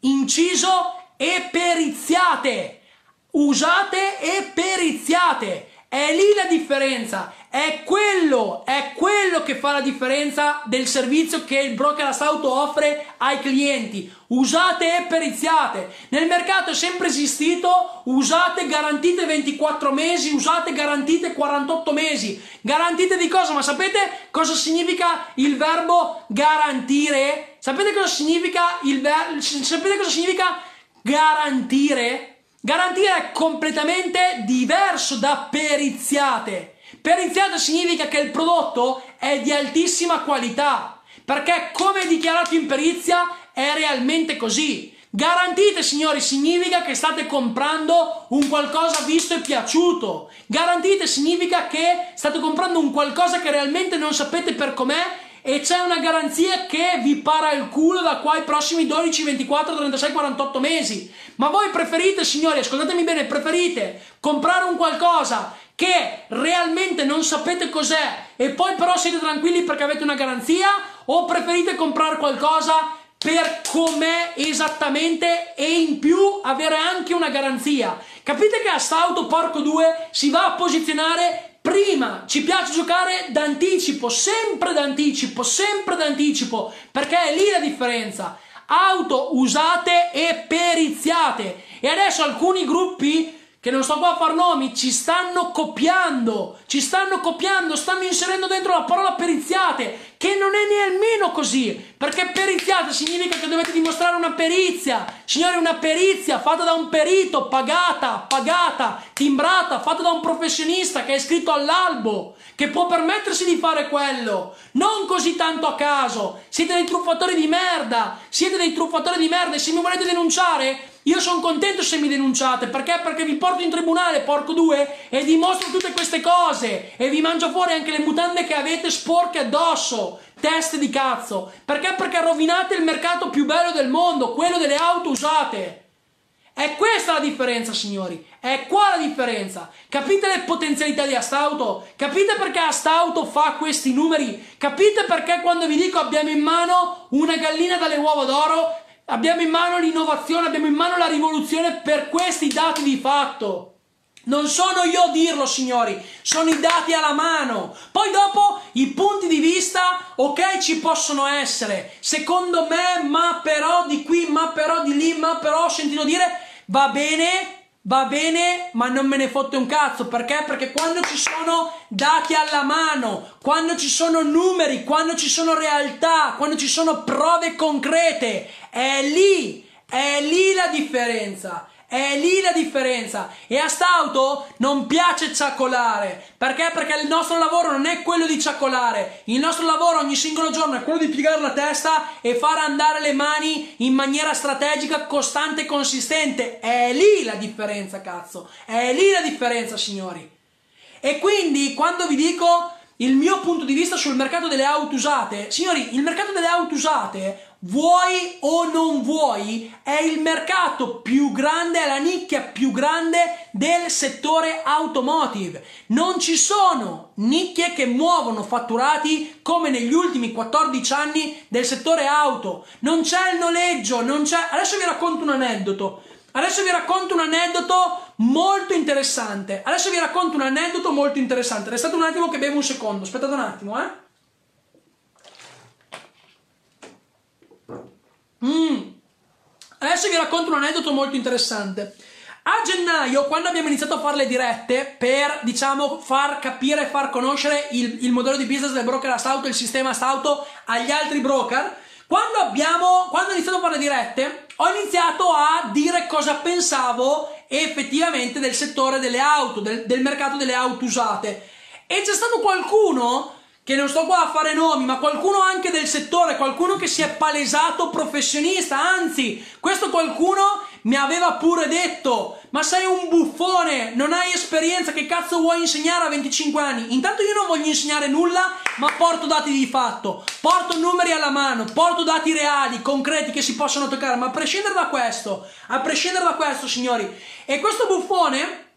inciso e periziate. Usate e periziate. È lì la differenza. È quello, è quello che fa la differenza del servizio che il broker Astauto offre ai clienti. Usate e periziate. Nel mercato è sempre esistito usate garantite 24 mesi, usate garantite 48 mesi. Garantite di cosa? Ma sapete cosa significa il verbo garantire? Sapete cosa significa il verbo sapete cosa significa garantire? Garantire è completamente diverso da periziate. Periziate significa che il prodotto è di altissima qualità, perché come dichiarato in perizia è realmente così. Garantite, signori, significa che state comprando un qualcosa visto e piaciuto. Garantite significa che state comprando un qualcosa che realmente non sapete per com'è e c'è una garanzia che vi para il culo da qua ai prossimi 12, 24, 36, 48 mesi. Ma voi preferite, signori, ascoltatemi bene, preferite comprare un qualcosa che realmente non sapete cos'è e poi però siete tranquilli perché avete una garanzia o preferite comprare qualcosa per com'è esattamente e in più avere anche una garanzia. Capite che a st'auto porco 2 si va a posizionare prima ci piace giocare d'anticipo, sempre d'anticipo, sempre d'anticipo, perché è lì la differenza. Auto usate e periziate. E adesso alcuni gruppi che non sto qua a far nomi, ci stanno copiando, ci stanno copiando, stanno inserendo dentro la parola periziate, che non è nemmeno così, perché periziate significa che dovete dimostrare una perizia, signori una perizia fatta da un perito, pagata, pagata, timbrata, fatta da un professionista che è iscritto all'albo, che può permettersi di fare quello, non così tanto a caso, siete dei truffatori di merda, siete dei truffatori di merda e se mi volete denunciare io sono contento se mi denunciate, perché? Perché vi porto in tribunale, porco due, e dimostro tutte queste cose, e vi mangio fuori anche le mutande che avete sporche addosso, teste di cazzo. Perché? Perché rovinate il mercato più bello del mondo, quello delle auto usate. È questa la differenza, signori. È qua la differenza. Capite le potenzialità di Astauto? Capite perché Astauto fa questi numeri? Capite perché quando vi dico abbiamo in mano una gallina dalle uova d'oro Abbiamo in mano l'innovazione, abbiamo in mano la rivoluzione per questi dati di fatto. Non sono io a dirlo, signori, sono i dati alla mano. Poi dopo i punti di vista, ok, ci possono essere. Secondo me, ma però di qui, ma però di lì, ma però ho sentito dire, va bene, Va bene, ma non me ne fotte un cazzo, perché? Perché quando ci sono dati alla mano, quando ci sono numeri, quando ci sono realtà, quando ci sono prove concrete, è lì, è lì la differenza. È lì la differenza. E a st'auto non piace ciaccolare. Perché? Perché il nostro lavoro non è quello di ciaccolare. Il nostro lavoro ogni singolo giorno è quello di piegare la testa e far andare le mani in maniera strategica, costante e consistente. È lì la differenza, cazzo. È lì la differenza, signori. E quindi, quando vi dico il mio punto di vista sul mercato delle auto usate, signori, il mercato delle auto usate vuoi o non vuoi, è il mercato più grande, è la nicchia più grande del settore automotive. Non ci sono nicchie che muovono fatturati come negli ultimi 14 anni del settore auto. Non c'è il noleggio, non c'è... Adesso vi racconto un aneddoto. Adesso vi racconto un aneddoto molto interessante. Adesso vi racconto un aneddoto molto interessante. Restate un attimo che bevo un secondo. Aspettate un attimo, eh. Mm. Adesso vi racconto un aneddoto molto interessante. A gennaio, quando abbiamo iniziato a fare le dirette per, diciamo, far capire e far conoscere il, il modello di business del broker Astauto, il sistema Astauto agli altri broker, quando abbiamo, quando ho iniziato a fare le dirette, ho iniziato a dire cosa pensavo effettivamente del settore delle auto, del, del mercato delle auto usate. E c'è stato qualcuno che non sto qua a fare nomi, ma qualcuno anche del settore, qualcuno che si è palesato professionista, anzi, questo qualcuno mi aveva pure detto, ma sei un buffone, non hai esperienza, che cazzo vuoi insegnare a 25 anni? Intanto io non voglio insegnare nulla, ma porto dati di fatto, porto numeri alla mano, porto dati reali, concreti che si possono toccare, ma a prescindere da questo, a prescindere da questo, signori, e questo buffone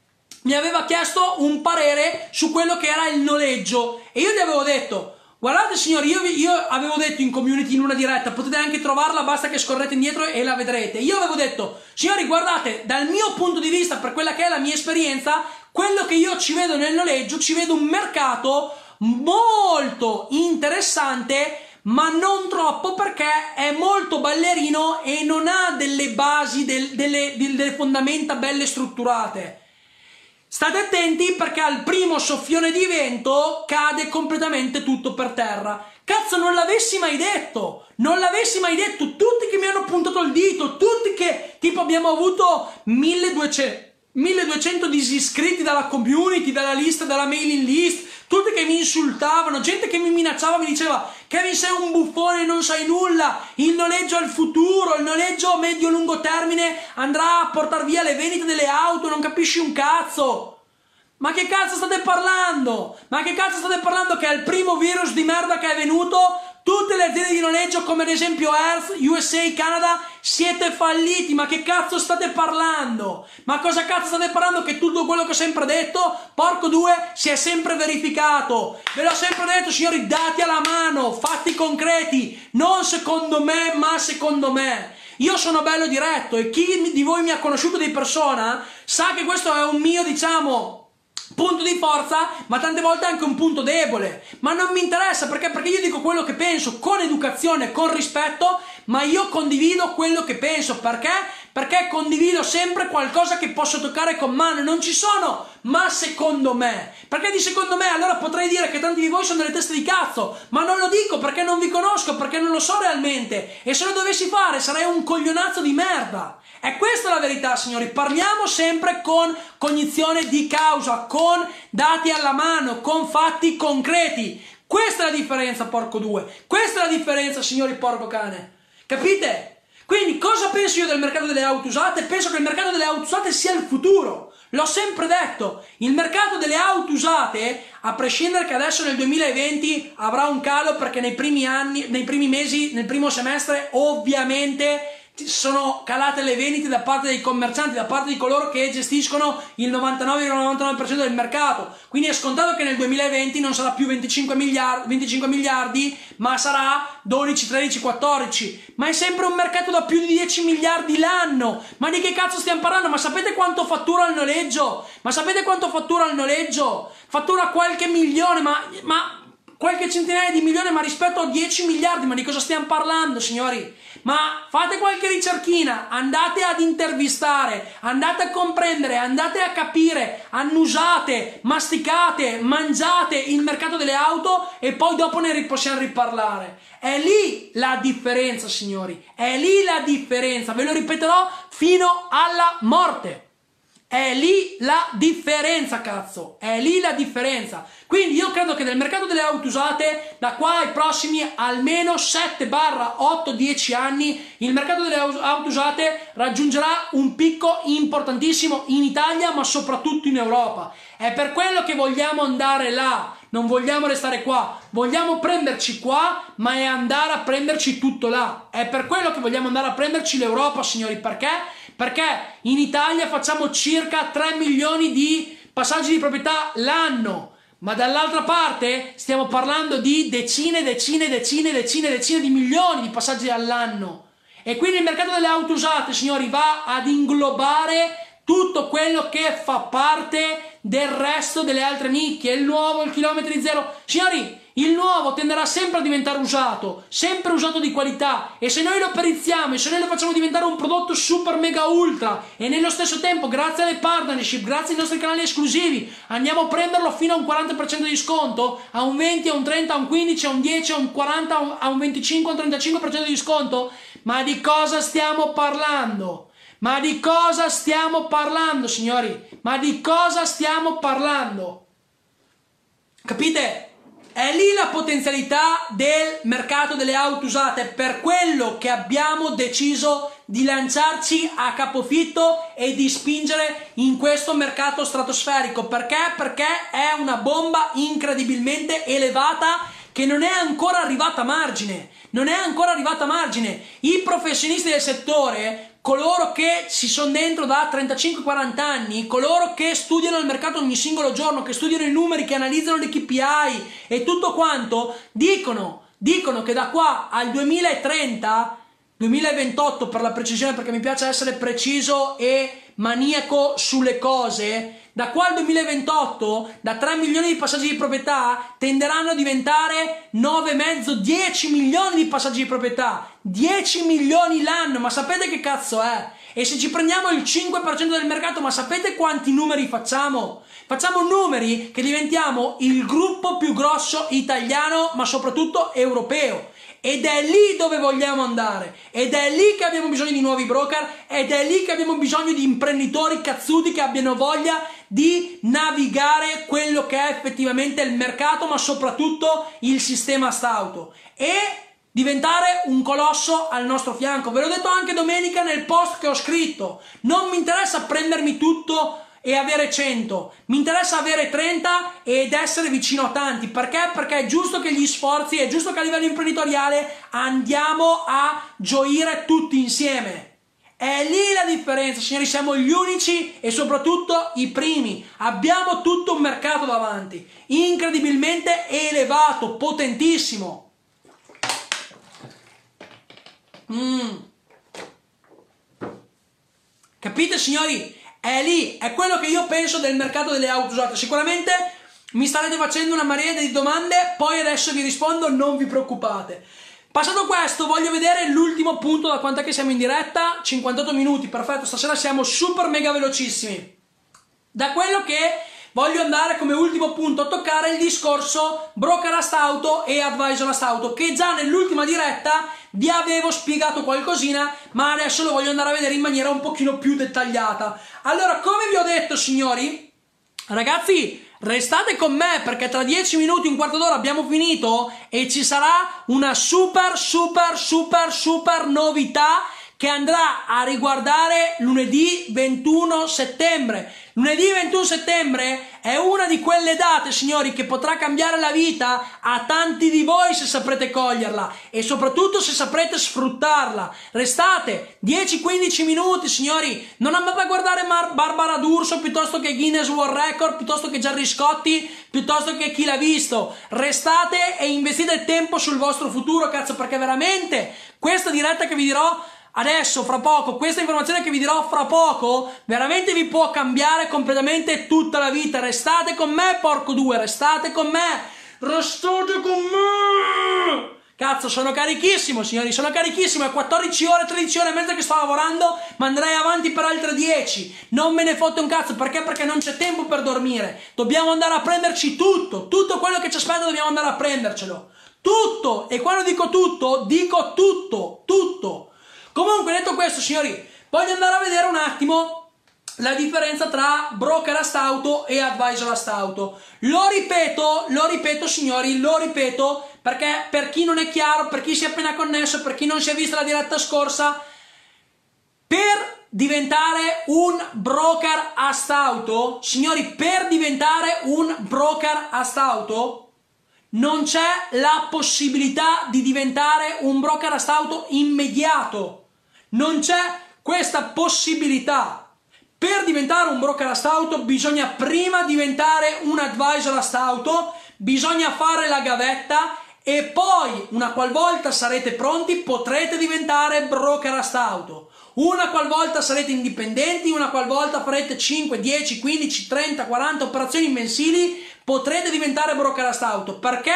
mi aveva chiesto un parere su quello che era il noleggio e io gli avevo detto guardate signori io, io, avevo detto in community in una diretta potete anche trovarla basta che scorrete indietro e la vedrete io avevo detto signori guardate dal mio punto di vista per quella che è la mia esperienza quello che io ci vedo nel noleggio ci vedo un mercato molto interessante ma non troppo perché è molto ballerino e non ha delle basi, del, delle, delle fondamenta belle strutturate. State attenti perché al primo soffione di vento cade completamente tutto per terra. Cazzo, non l'avessi mai detto! Non l'avessi mai detto! Tutti che mi hanno puntato il dito, tutti che tipo abbiamo avuto 1200, 1200 disiscritti dalla community, dalla lista, dalla mailing list, tutti che mi insultavano, gente che mi minacciava, mi diceva Kevin sei un buffone, non sai nulla, il noleggio al futuro, il noleggio medio-lungo termine andrà a portare via le vendite delle auto, non capisci un cazzo. Ma che cazzo state parlando? Ma che cazzo state parlando che il primo virus di merda che è venuto? Tutte le aziende di noleggio come ad esempio Earth, USA, Canada siete falliti, ma che cazzo state parlando? Ma cosa cazzo state parlando? Che tutto quello che ho sempre detto, porco due, si è sempre verificato. Ve l'ho sempre detto, signori, dati alla mano, fatti concreti, non secondo me, ma secondo me. Io sono bello diretto e chi di voi mi ha conosciuto di persona sa che questo è un mio, diciamo, punto di forza, ma tante volte anche un punto debole. Ma non mi interessa perché? Perché io dico quello che penso con educazione, con rispetto, ma io condivido quello che penso. Perché? Perché condivido sempre qualcosa che posso toccare con mano. Non ci sono, ma secondo me. Perché di secondo me allora potrei dire che tanti di voi sono delle teste di cazzo, ma non lo dico perché non vi conosco, perché non lo so realmente. E se lo dovessi fare sarei un coglionazzo di merda. È questa la verità, signori. Parliamo sempre con cognizione di causa, con dati alla mano, con fatti concreti. Questa è la differenza, porco due. Questa è la differenza, signori, porco cane. Capite? Quindi cosa penso io del mercato delle auto usate? Penso che il mercato delle auto usate sia il futuro. L'ho sempre detto, il mercato delle auto usate, a prescindere che adesso nel 2020 avrà un calo perché nei primi anni, nei primi mesi, nel primo semestre, ovviamente sono calate le vendite da parte dei commercianti, da parte di coloro che gestiscono il 99,99% del mercato. Quindi è scontato che nel 2020 non sarà più 25 miliardi, 25 miliardi, ma sarà 12, 13, 14. Ma è sempre un mercato da più di 10 miliardi l'anno. Ma di che cazzo stiamo parlando? Ma sapete quanto fattura il noleggio? Ma sapete quanto fattura il noleggio? Fattura qualche milione, ma, ma qualche centinaia di milioni, ma rispetto a 10 miliardi, ma di cosa stiamo parlando, signori? Ma fate qualche ricerchina, andate ad intervistare, andate a comprendere, andate a capire, annusate, masticate, mangiate il mercato delle auto e poi dopo ne possiamo riparlare. È lì la differenza, signori, è lì la differenza, ve lo ripeterò fino alla morte. È lì la differenza, cazzo. È lì la differenza. Quindi io credo che nel mercato delle auto usate, da qua ai prossimi almeno 7 8, 10 anni, il mercato delle auto usate raggiungerà un picco importantissimo in Italia, ma soprattutto in Europa. È per quello che vogliamo andare là non vogliamo restare qua, vogliamo prenderci qua, ma è andare a prenderci tutto là. È per quello che vogliamo andare a prenderci l'Europa, signori, perché? Perché in Italia facciamo circa 3 milioni di passaggi di proprietà l'anno. Ma dall'altra parte stiamo parlando di decine, decine, decine, decine, decine di milioni di passaggi all'anno. E quindi il mercato delle auto usate, signori, va ad inglobare tutto quello che fa parte del resto delle altre nicchie, il nuovo, il chilometri zero. Signori, il nuovo tenderà sempre a diventare usato, sempre usato di qualità e se noi lo perizziamo e se noi lo facciamo diventare un prodotto super mega ultra e nello stesso tempo grazie alle partnership, grazie ai nostri canali esclusivi andiamo a prenderlo fino a un 40% di sconto, a un 20, a un 30, a un 15, a un 10, a un 40, a un 25, a un 35% di sconto, ma di cosa stiamo parlando? Ma di cosa stiamo parlando, signori? Ma di cosa stiamo parlando? Capite? È lì la potenzialità del mercato delle auto usate, per quello che abbiamo deciso di lanciarci a capofitto e di spingere in questo mercato stratosferico. Perché? Perché è una bomba incredibilmente elevata che non è ancora arrivata a margine. Non è ancora arrivata a margine. I professionisti del settore coloro che ci sono dentro da 35-40 anni, coloro che studiano il mercato ogni singolo giorno, che studiano i numeri, che analizzano le KPI e tutto quanto, dicono, dicono che da qua al 2030, 2028 per la precisione, perché mi piace essere preciso e maniaco sulle cose, da qua al 2028, da 3 milioni di passaggi di proprietà, tenderanno a diventare 9,5-10 milioni di passaggi di proprietà. 10 milioni l'anno, ma sapete che cazzo è? E se ci prendiamo il 5% del mercato, ma sapete quanti numeri facciamo? Facciamo numeri che diventiamo il gruppo più grosso italiano, ma soprattutto europeo. Ed è lì dove vogliamo andare. Ed è lì che abbiamo bisogno di nuovi broker. Ed è lì che abbiamo bisogno di imprenditori cazzuti che abbiano voglia di navigare quello che è effettivamente il mercato, ma soprattutto il sistema stauto. E diventare un colosso al nostro fianco. Ve l'ho detto anche domenica nel post che ho scritto. Non mi interessa prendermi tutto e avere 100. Mi interessa avere 30 ed essere vicino a tanti. Perché? Perché è giusto che gli sforzi, è giusto che a livello imprenditoriale andiamo a gioire tutti insieme. È lì la differenza, signori, siamo gli unici e soprattutto i primi. Abbiamo tutto un mercato davanti, incredibilmente elevato, potentissimo. Mm. Capite, signori? È lì, è quello che io penso del mercato delle auto usate. Sicuramente mi starete facendo una marea di domande, poi adesso vi rispondo, non vi preoccupate. Passato questo, voglio vedere l'ultimo punto da quanto è che siamo in diretta. 58 minuti, perfetto, stasera siamo super mega velocissimi. Da quello che voglio andare come ultimo punto a toccare il discorso brokerast auto e advisorast auto, che già nell'ultima diretta vi avevo spiegato qualcosina, ma adesso lo voglio andare a vedere in maniera un pochino più dettagliata. Allora, come vi ho detto, signori, ragazzi, restate con me perché tra 10 minuti, un quarto d'ora abbiamo finito e ci sarà una super, super, super, super novità che andrà a riguardare lunedì 21 settembre. Lunedì 21 settembre è una di quelle date, signori, che potrà cambiare la vita a tanti di voi se saprete coglierla e soprattutto se saprete sfruttarla. Restate 10-15 minuti, signori. Non andate a guardare Mar- Barbara D'Urso piuttosto che Guinness World Record, piuttosto che Gerry Scotti, piuttosto che chi l'ha visto. Restate e investite tempo sul vostro futuro, cazzo, perché veramente questa diretta che vi dirò adesso, fra poco, questa informazione che vi dirò fra poco, veramente vi può cambiare completamente tutta la vita. Restate con me, porco due, restate con me, restate con me. Cazzo, sono carichissimo, signori, sono carichissimo. È 14 ore, 13 ore e mezza che sto lavorando, ma andrei avanti per altre 10. Non me ne fotte un cazzo, perché? Perché non c'è tempo per dormire. Dobbiamo andare a prenderci tutto, tutto quello che ci aspetta dobbiamo andare a prendercelo. Tutto! E quando dico tutto, dico tutto, tutto. Comunque, detto questo, signori, voglio andare a vedere un attimo la differenza tra brokerast auto e advisorast auto. Lo ripeto, lo ripeto, signori, lo ripeto perché per chi non è chiaro, per chi si è appena connesso, per chi non si è visto la diretta scorsa, per diventare un broker ast auto, signori, per diventare un broker ast auto non c'è la possibilità di diventare un broker auto immediato. Non c'è questa possibilità. Per diventare un broker auto bisogna prima diventare un advisor auto, bisogna fare la gavetta e poi, una qualvolta sarete pronti, potrete diventare broker auto. Una qualvolta sarete indipendenti, una qualvolta farete 5, 10, 15, 30, 40 operazioni mensili, potrete diventare broker auto. Perché?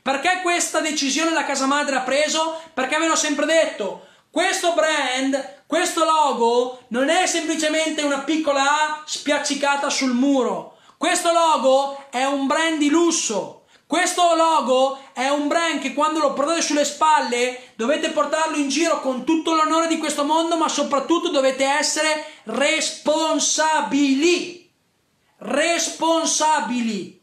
Perché questa decisione la casa madre ha preso? Perché ve l'ho sempre detto, questo brand, questo logo non è semplicemente una piccola A spiaccicata sul muro. Questo logo è un brand di lusso. Questo logo è un brand che quando lo portate sulle spalle dovete portarlo in giro con tutto l'onore di questo mondo, ma soprattutto dovete essere responsabili. Responsabili.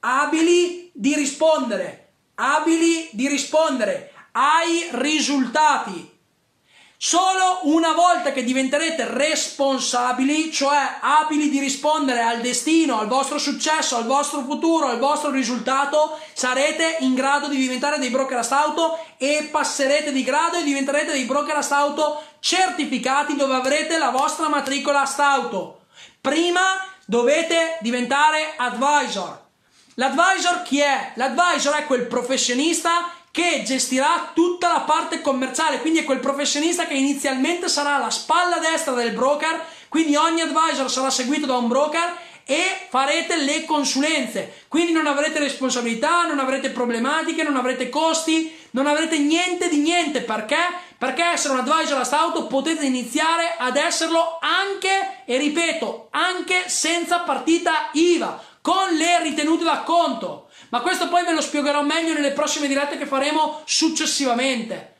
Abili di rispondere. Abili di rispondere ai risultati. Solo una volta che diventerete responsabili, cioè abili di rispondere al destino, al vostro successo, al vostro futuro, al vostro risultato, sarete in grado di diventare dei broker auto e passerete di grado e diventerete dei broker auto certificati dove avrete la vostra matricola auto. Prima dovete diventare advisor. L'advisor chi è? L'advisor è quel professionista che gestirà tutta la parte commerciale, quindi è quel professionista che inizialmente sarà la spalla destra del broker, quindi ogni advisor sarà seguito da un broker e farete le consulenze, quindi non avrete responsabilità, non avrete problematiche, non avrete costi, non avrete niente di niente, perché? Perché essere un advisor a auto potete iniziare ad esserlo anche, e ripeto, anche senza partita IVA, con le ritenute da conto. Ma questo poi ve lo spiegherò meglio nelle prossime dirette che faremo successivamente.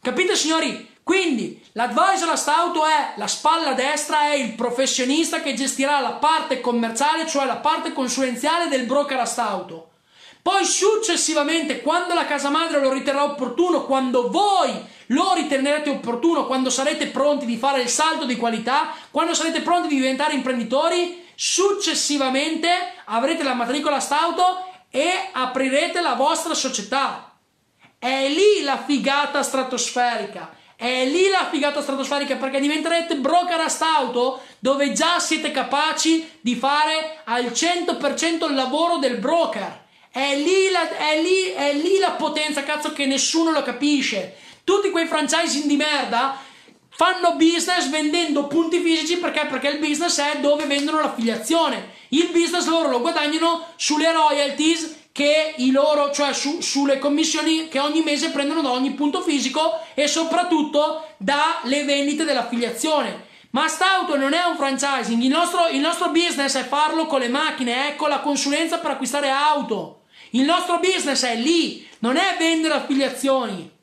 Capite signori? Quindi l'advisor auto è la spalla destra, è il professionista che gestirà la parte commerciale, cioè la parte consulenziale del broker auto. Poi successivamente, quando la casa madre lo riterrà opportuno, quando voi lo ritenerete opportuno, quando sarete pronti di fare il salto di qualità, quando sarete pronti di diventare imprenditori, successivamente avrete la matricola stauto e aprirete la vostra società. È lì la figata stratosferica. È lì la figata stratosferica perché diventerete broker auto dove già siete capaci di fare al 100% il lavoro del broker. È lì, la, è, lì, è lì la potenza, cazzo, che nessuno lo capisce. Tutti quei franchising di merda fanno business vendendo punti fisici perché? Perché il business è dove vendono l'affiliazione. Il business loro lo guadagnano sulle royalties che i loro, cioè su, sulle commissioni che ogni mese prendono da ogni punto fisico e soprattutto dalle vendite dell'affiliazione. Ma Stauto non è un franchising, il nostro, il nostro business è farlo con le macchine, ecco la consulenza per acquistare auto. Il nostro business è lì, non è vendere affiliazioni.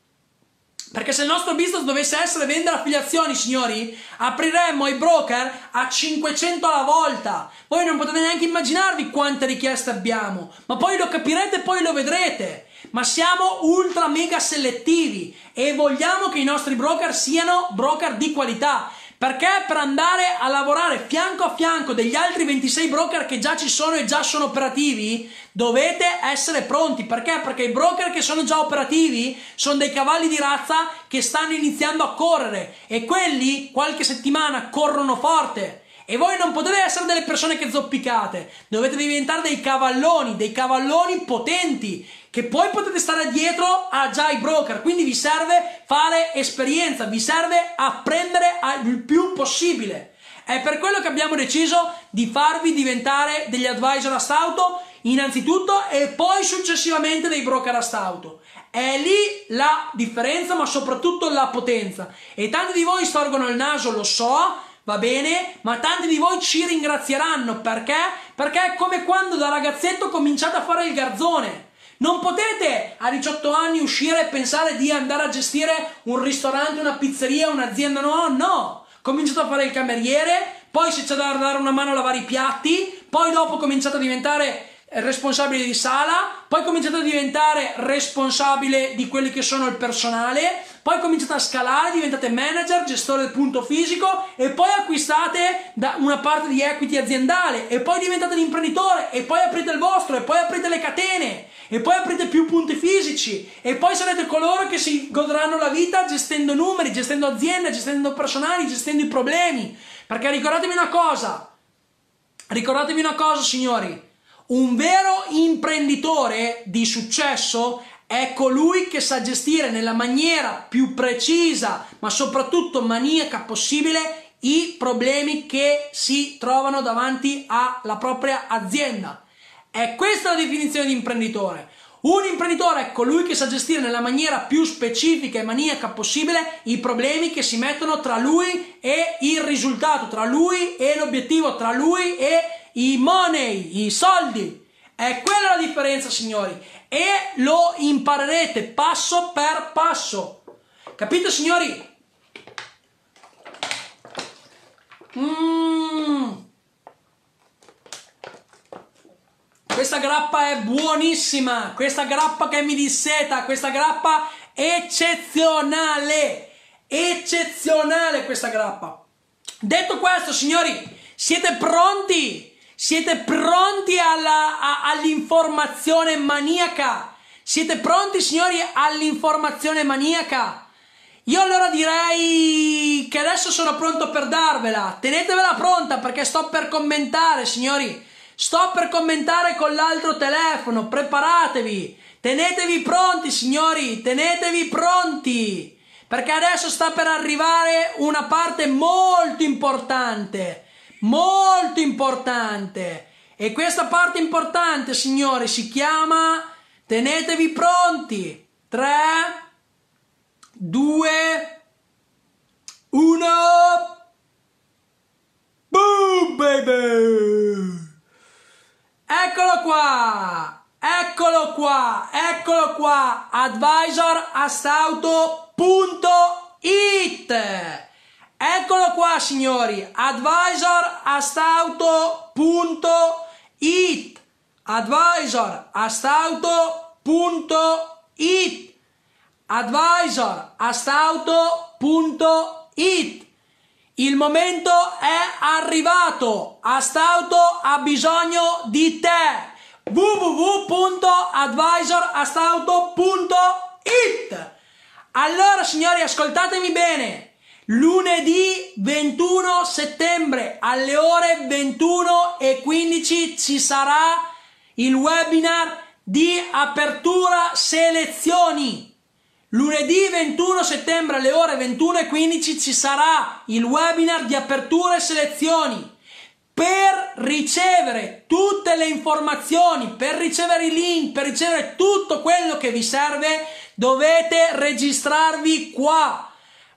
Perché se il nostro business dovesse essere vendere affiliazioni, signori, apriremmo i broker a 500 alla volta. Voi non potete neanche immaginarvi quante richieste abbiamo, ma poi lo capirete e poi lo vedrete. Ma siamo ultra mega selettivi e vogliamo che i nostri broker siano broker di qualità. Perché per andare a lavorare fianco a fianco degli altri 26 broker che già ci sono e già sono operativi, dovete essere pronti. Perché? Perché i broker che sono già operativi sono dei cavalli di razza che stanno iniziando a correre e quelli qualche settimana corrono forte. E voi non potete essere delle persone che zoppicate, dovete diventare dei cavalloni, dei cavalloni potenti che poi potete stare dietro a già i broker, quindi vi serve fare esperienza, vi serve apprendere il più possibile. È per quello che abbiamo deciso di farvi diventare degli advisor a stauto innanzitutto e poi successivamente dei broker a stauto. È lì la differenza, ma soprattutto la potenza. E tanti di voi storgono il naso, lo so, va bene? Ma tanti di voi ci ringrazieranno perché? Perché è come quando da ragazzetto cominciate a fare il garzone. Non potete a 18 anni uscire e pensare di andare a gestire un ristorante, una pizzeria, un'azienda. No, no. Cominciate a fare il cameriere, poi se c'è da dare una mano a lavare i piatti, poi dopo cominciate a diventare responsabile di sala, poi cominciate a diventare responsabile di quelli che sono il personale, poi cominciate a scalare, diventate manager, gestore del punto fisico e poi acquistate una parte di equity aziendale e poi diventate l'imprenditore e poi aprite il vostro e poi aprite le catene e poi aprite più punti fisici e poi sarete coloro che si godranno la vita gestendo numeri, gestendo aziende, gestendo personali, gestendo i problemi. Perché ricordatevi una cosa, ricordatevi una cosa signori, un vero imprenditore di successo è colui che sa gestire nella maniera più precisa, ma soprattutto maniaca possibile, i problemi che si trovano davanti alla propria azienda. È questa la definizione di imprenditore. Un imprenditore è colui che sa gestire nella maniera più specifica e maniaca possibile i problemi che si mettono tra lui e il risultato, tra lui e l'obiettivo, tra lui e i money, i soldi. È quella la differenza, signori, e lo imparerete passo per passo. Capito, signori? Mmm. Questa grappa è buonissima, questa grappa che mi disseta, questa grappa eccezionale, eccezionale questa grappa. Detto questo, signori, siete pronti? Siete pronti alla, a, all'informazione maniaca? Siete pronti, signori, all'informazione maniaca? Io allora direi che adesso sono pronto per darvela. Tenetevela pronta perché sto per commentare, signori. Sto per commentare con l'altro telefono. Preparatevi. Tenetevi pronti, signori. Tenetevi pronti. Perché adesso sta per arrivare una parte molto importante molto importante. E questa parte importante, signori, si chiama tenetevi pronti. 3 2 1 Boom baby! Eccolo qua! Eccolo qua! Eccolo qua! Advisorastauto.it Eccolo qua signori, advisorastauto.it advisorastauto.it advisorastauto.it Il momento è arrivato, Astauto ha bisogno di te. www.advisorastauto.it Allora signori ascoltatemi bene Lunedì 21 settembre alle ore 21 e 15 ci sarà il webinar di apertura selezioni. Lunedì 21 settembre alle ore 21 e 15 ci sarà il webinar di apertura e selezioni. Per ricevere tutte le informazioni, per ricevere i link, per ricevere tutto quello che vi serve, dovete registrarvi qua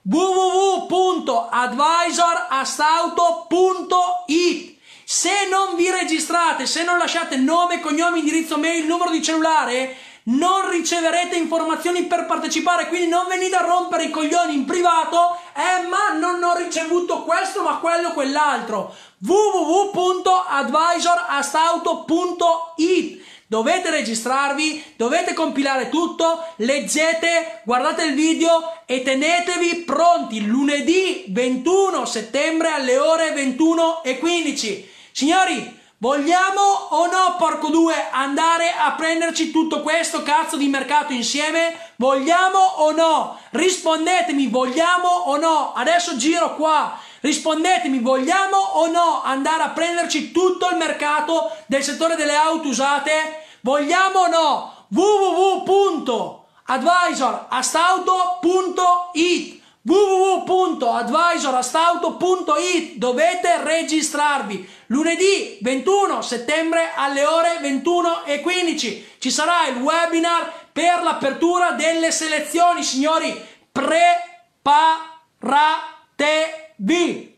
www.advisorastauto.it se non vi registrate, se non lasciate nome, cognome, indirizzo mail, numero di cellulare, non riceverete informazioni per partecipare, quindi non venite a rompere i coglioni in privato, eh ma non ho ricevuto questo, ma quello, quell'altro. www.advisorastauto.it Dovete registrarvi, dovete compilare tutto, leggete, guardate il video e tenetevi pronti lunedì 21 settembre alle ore 21 e 15. Signori, Vogliamo o no, porco due, andare a prenderci tutto questo cazzo di mercato insieme? Vogliamo o no? Rispondetemi, vogliamo o no? Adesso giro qua. Rispondetemi, vogliamo o no andare a prenderci tutto il mercato del settore delle auto usate? Vogliamo o no? www.advisorastauto.it www.advisorastauto.it dovete registrarvi lunedì 21 settembre alle ore 21.15 ci sarà il webinar per l'apertura delle selezioni signori preparatevi boom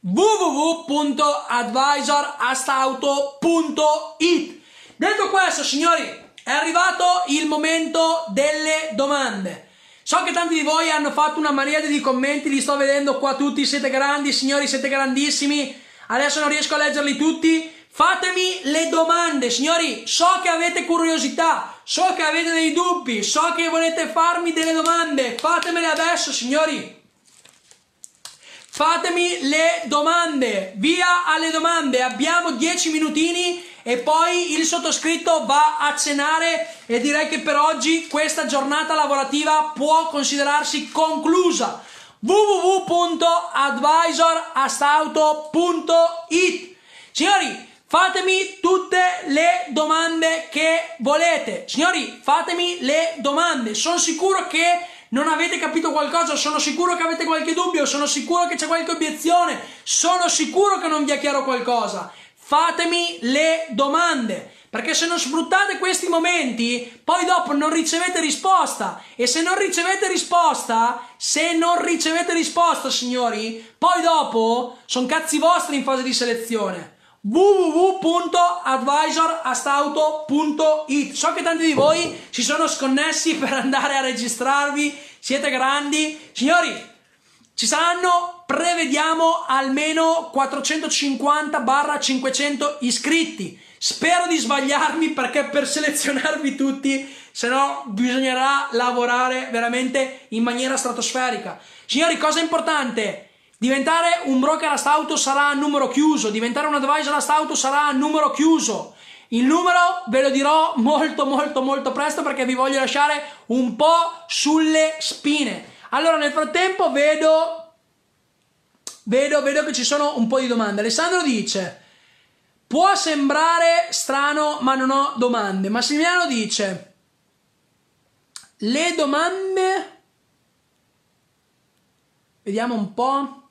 www.advisorastauto.it Detto questo, signori, è arrivato il momento delle domande. So che tanti di voi hanno fatto una miriade di commenti, li sto vedendo qua tutti, siete grandi, signori, siete grandissimi. Adesso non riesco a leggerli tutti. Fatemi le domande, signori, so che avete curiosità, so che avete dei dubbi, so che volete farmi delle domande. Fatemele adesso, signori. Fatemi le domande, via alle domande, abbiamo 10 minutini e poi il sottoscritto va a cenare e direi che per oggi questa giornata lavorativa può considerarsi conclusa. www.advisorastauto.it Signori, fatemi tutte le domande che volete. Signori, fatemi le domande. Sono sicuro che non avete capito qualcosa, sono sicuro che avete qualche dubbio, sono sicuro che c'è qualche obiezione, sono sicuro che non vi è chiaro qualcosa. Fatemi le domande. Perché se non sfruttate questi momenti, poi dopo non ricevete risposta. E se non ricevete risposta, se non ricevete risposta, signori, poi dopo sono cazzi vostri in fase di selezione www.advisorastauto.it So che tanti di voi si sono sconnessi per andare a registrarvi, siete grandi. Signori, ci saranno, prevediamo, almeno 450-500 iscritti. Spero di sbagliarmi perché per selezionarvi tutti, se no bisognerà lavorare veramente in maniera stratosferica. Signori, cosa importante? Diventare un broker a auto sarà a numero chiuso, diventare un advisor a auto sarà a numero chiuso. Il numero ve lo dirò molto molto molto presto perché vi voglio lasciare un po' sulle spine. Allora nel frattempo vedo vedo, vedo che ci sono un po' di domande. Alessandro dice può sembrare strano ma non ho domande. Massimiliano dice le domande Vediamo un po'.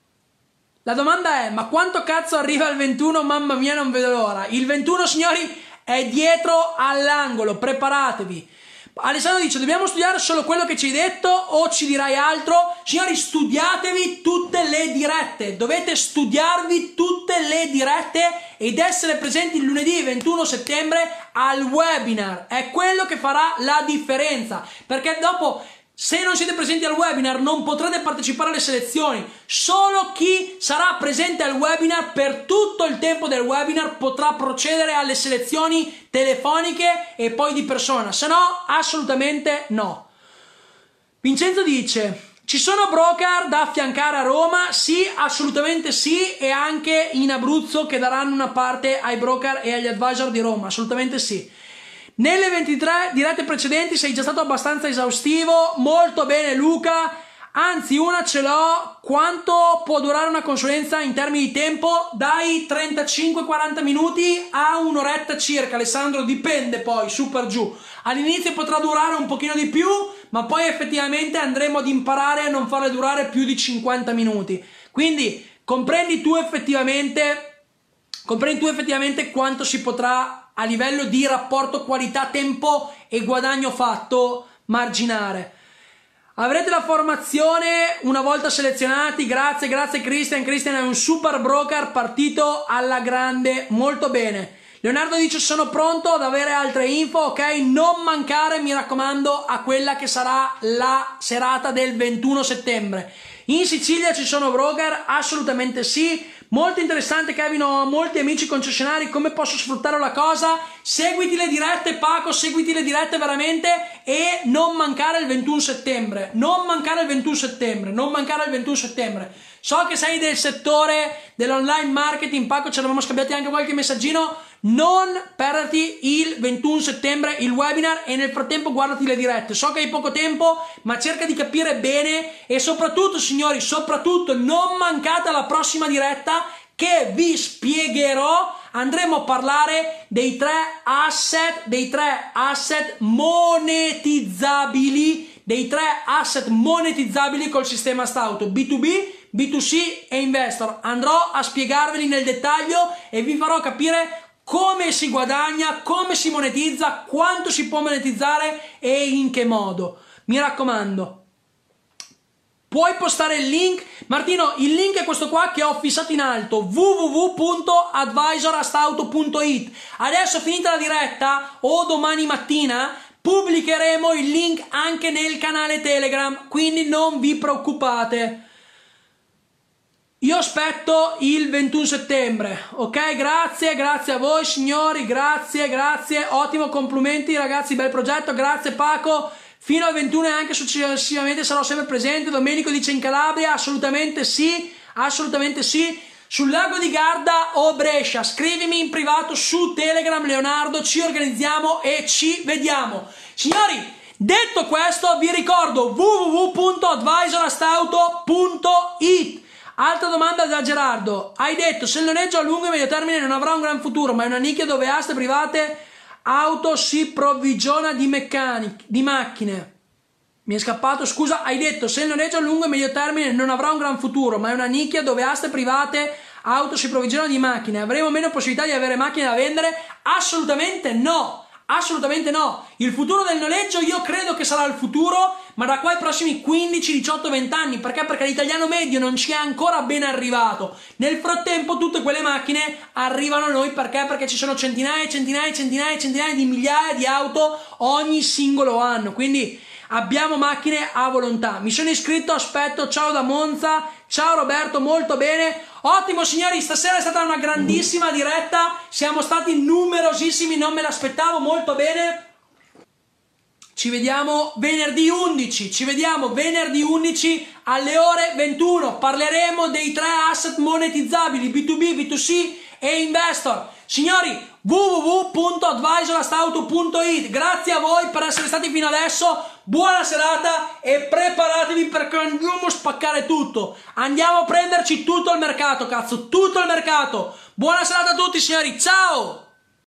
La domanda è: ma quanto cazzo arriva il 21? Mamma mia, non vedo l'ora. Il 21, signori, è dietro all'angolo. Preparatevi. Alessandro dice: Dobbiamo studiare solo quello che ci hai detto o ci dirai altro? Signori, studiatevi tutte le dirette. Dovete studiarvi tutte le dirette ed essere presenti il lunedì 21 settembre al webinar. È quello che farà la differenza. Perché dopo se non siete presenti al webinar non potrete partecipare alle selezioni. Solo chi sarà presente al webinar per tutto il tempo del webinar potrà procedere alle selezioni telefoniche e poi di persona. Se no, assolutamente no. Vincenzo dice: ci sono broker da affiancare a Roma? Sì, assolutamente sì, e anche in Abruzzo che daranno una parte ai broker e agli advisor di Roma, assolutamente sì. Nelle 23 dirette precedenti sei già stato abbastanza esaustivo, molto bene Luca, anzi una ce l'ho, quanto può durare una consulenza in termini di tempo? Dai 35-40 minuti a un'oretta circa, Alessandro, dipende poi, su per giù. All'inizio potrà durare un pochino di più, ma poi effettivamente andremo ad imparare a non farle durare più di 50 minuti. Quindi comprendi tu effettivamente, comprendi tu effettivamente quanto si potrà a livello di rapporto qualità-tempo e guadagno fatto marginare. Avrete la formazione una volta selezionati, grazie, grazie Christian, Christian è un super broker partito alla grande, molto bene. Leonardo dice sono pronto ad avere altre info, ok? Non mancare, mi raccomando, a quella che sarà la serata del 21 settembre. In Sicilia ci sono broker? Assolutamente sì. Molto interessante Kevin, ho molti amici concessionari, come posso sfruttare la cosa? Seguiti le dirette Paco, seguiti le dirette veramente e non mancare il 21 settembre, non mancare il 21 settembre, non mancare il 21 settembre. So che sei del settore dell'online marketing, Paco, ci eravamo scambiati anche qualche messaggino, non perderti il 21 settembre il webinar e nel frattempo guardati le dirette. So che hai poco tempo, ma cerca di capire bene e soprattutto, signori, soprattutto non mancate alla prossima diretta che vi spiegherò. Andremo a parlare dei tre asset, dei tre asset monetizzabili, dei tre asset monetizzabili col sistema Stauto B2B, B2C e Investor. Andrò a spiegarveli nel dettaglio e vi farò capire come si guadagna, come si monetizza, quanto si può monetizzare e in che modo. Mi raccomando, Puoi postare il link? Martino, il link è questo qua che ho fissato in alto www.advisorastauto.it Adesso finita la diretta o domani mattina pubblicheremo il link anche nel canale Telegram, quindi non vi preoccupate. Io aspetto il 21 settembre, ok? Grazie, grazie a voi signori, grazie, grazie, ottimo, complimenti ragazzi, bel progetto, grazie Paco. Fino al 21 e anche successivamente sarò sempre presente. Domenico dice in Calabria, assolutamente sì, assolutamente sì. Sul lago di Garda o Brescia, scrivimi in privato su Telegram Leonardo, ci organizziamo e ci vediamo. Signori, detto questo vi ricordo www.advisorastauto.it Altra domanda da Gerardo. Hai detto se il noleggio a lungo e medio termine non avrà un gran futuro, ma è una nicchia dove aste private auto si provvigiona di meccaniche, di macchine. Mi è scappato, scusa, hai detto se il noleggio a lungo e medio termine non avrà un gran futuro, ma è una nicchia dove aste private auto si provvigionano di macchine. Avremo meno possibilità di avere macchine da vendere? Assolutamente no! Assolutamente no. Il futuro del noleggio io credo che sarà il futuro, ma da qua ai prossimi 15, 18, 20 anni. Perché? Perché l'italiano medio non ci è ancora ben arrivato. Nel frattempo tutte quelle macchine arrivano a noi perché? Perché ci sono centinaia centinaia centinaia centinaia di migliaia di auto ogni singolo anno. Quindi abbiamo macchine a volontà. Mi sono iscritto, aspetto, ciao da Monza, ciao Roberto, molto bene. Ottimo signori, stasera è stata una grandissima diretta, siamo stati numerosissimi, non me l'aspettavo, molto bene. Ci vediamo venerdì 11, ci vediamo venerdì 11 alle ore 21. Parleremo dei tre asset monetizzabili B2B, B2C e investor. Signori, www.advisorastauto.it Grazie a voi per essere stati fino adesso. Buona serata e preparatevi perché andiamo a spaccare tutto. Andiamo a prenderci tutto il mercato, cazzo, tutto il mercato. Buona serata a tutti, signori. Ciao!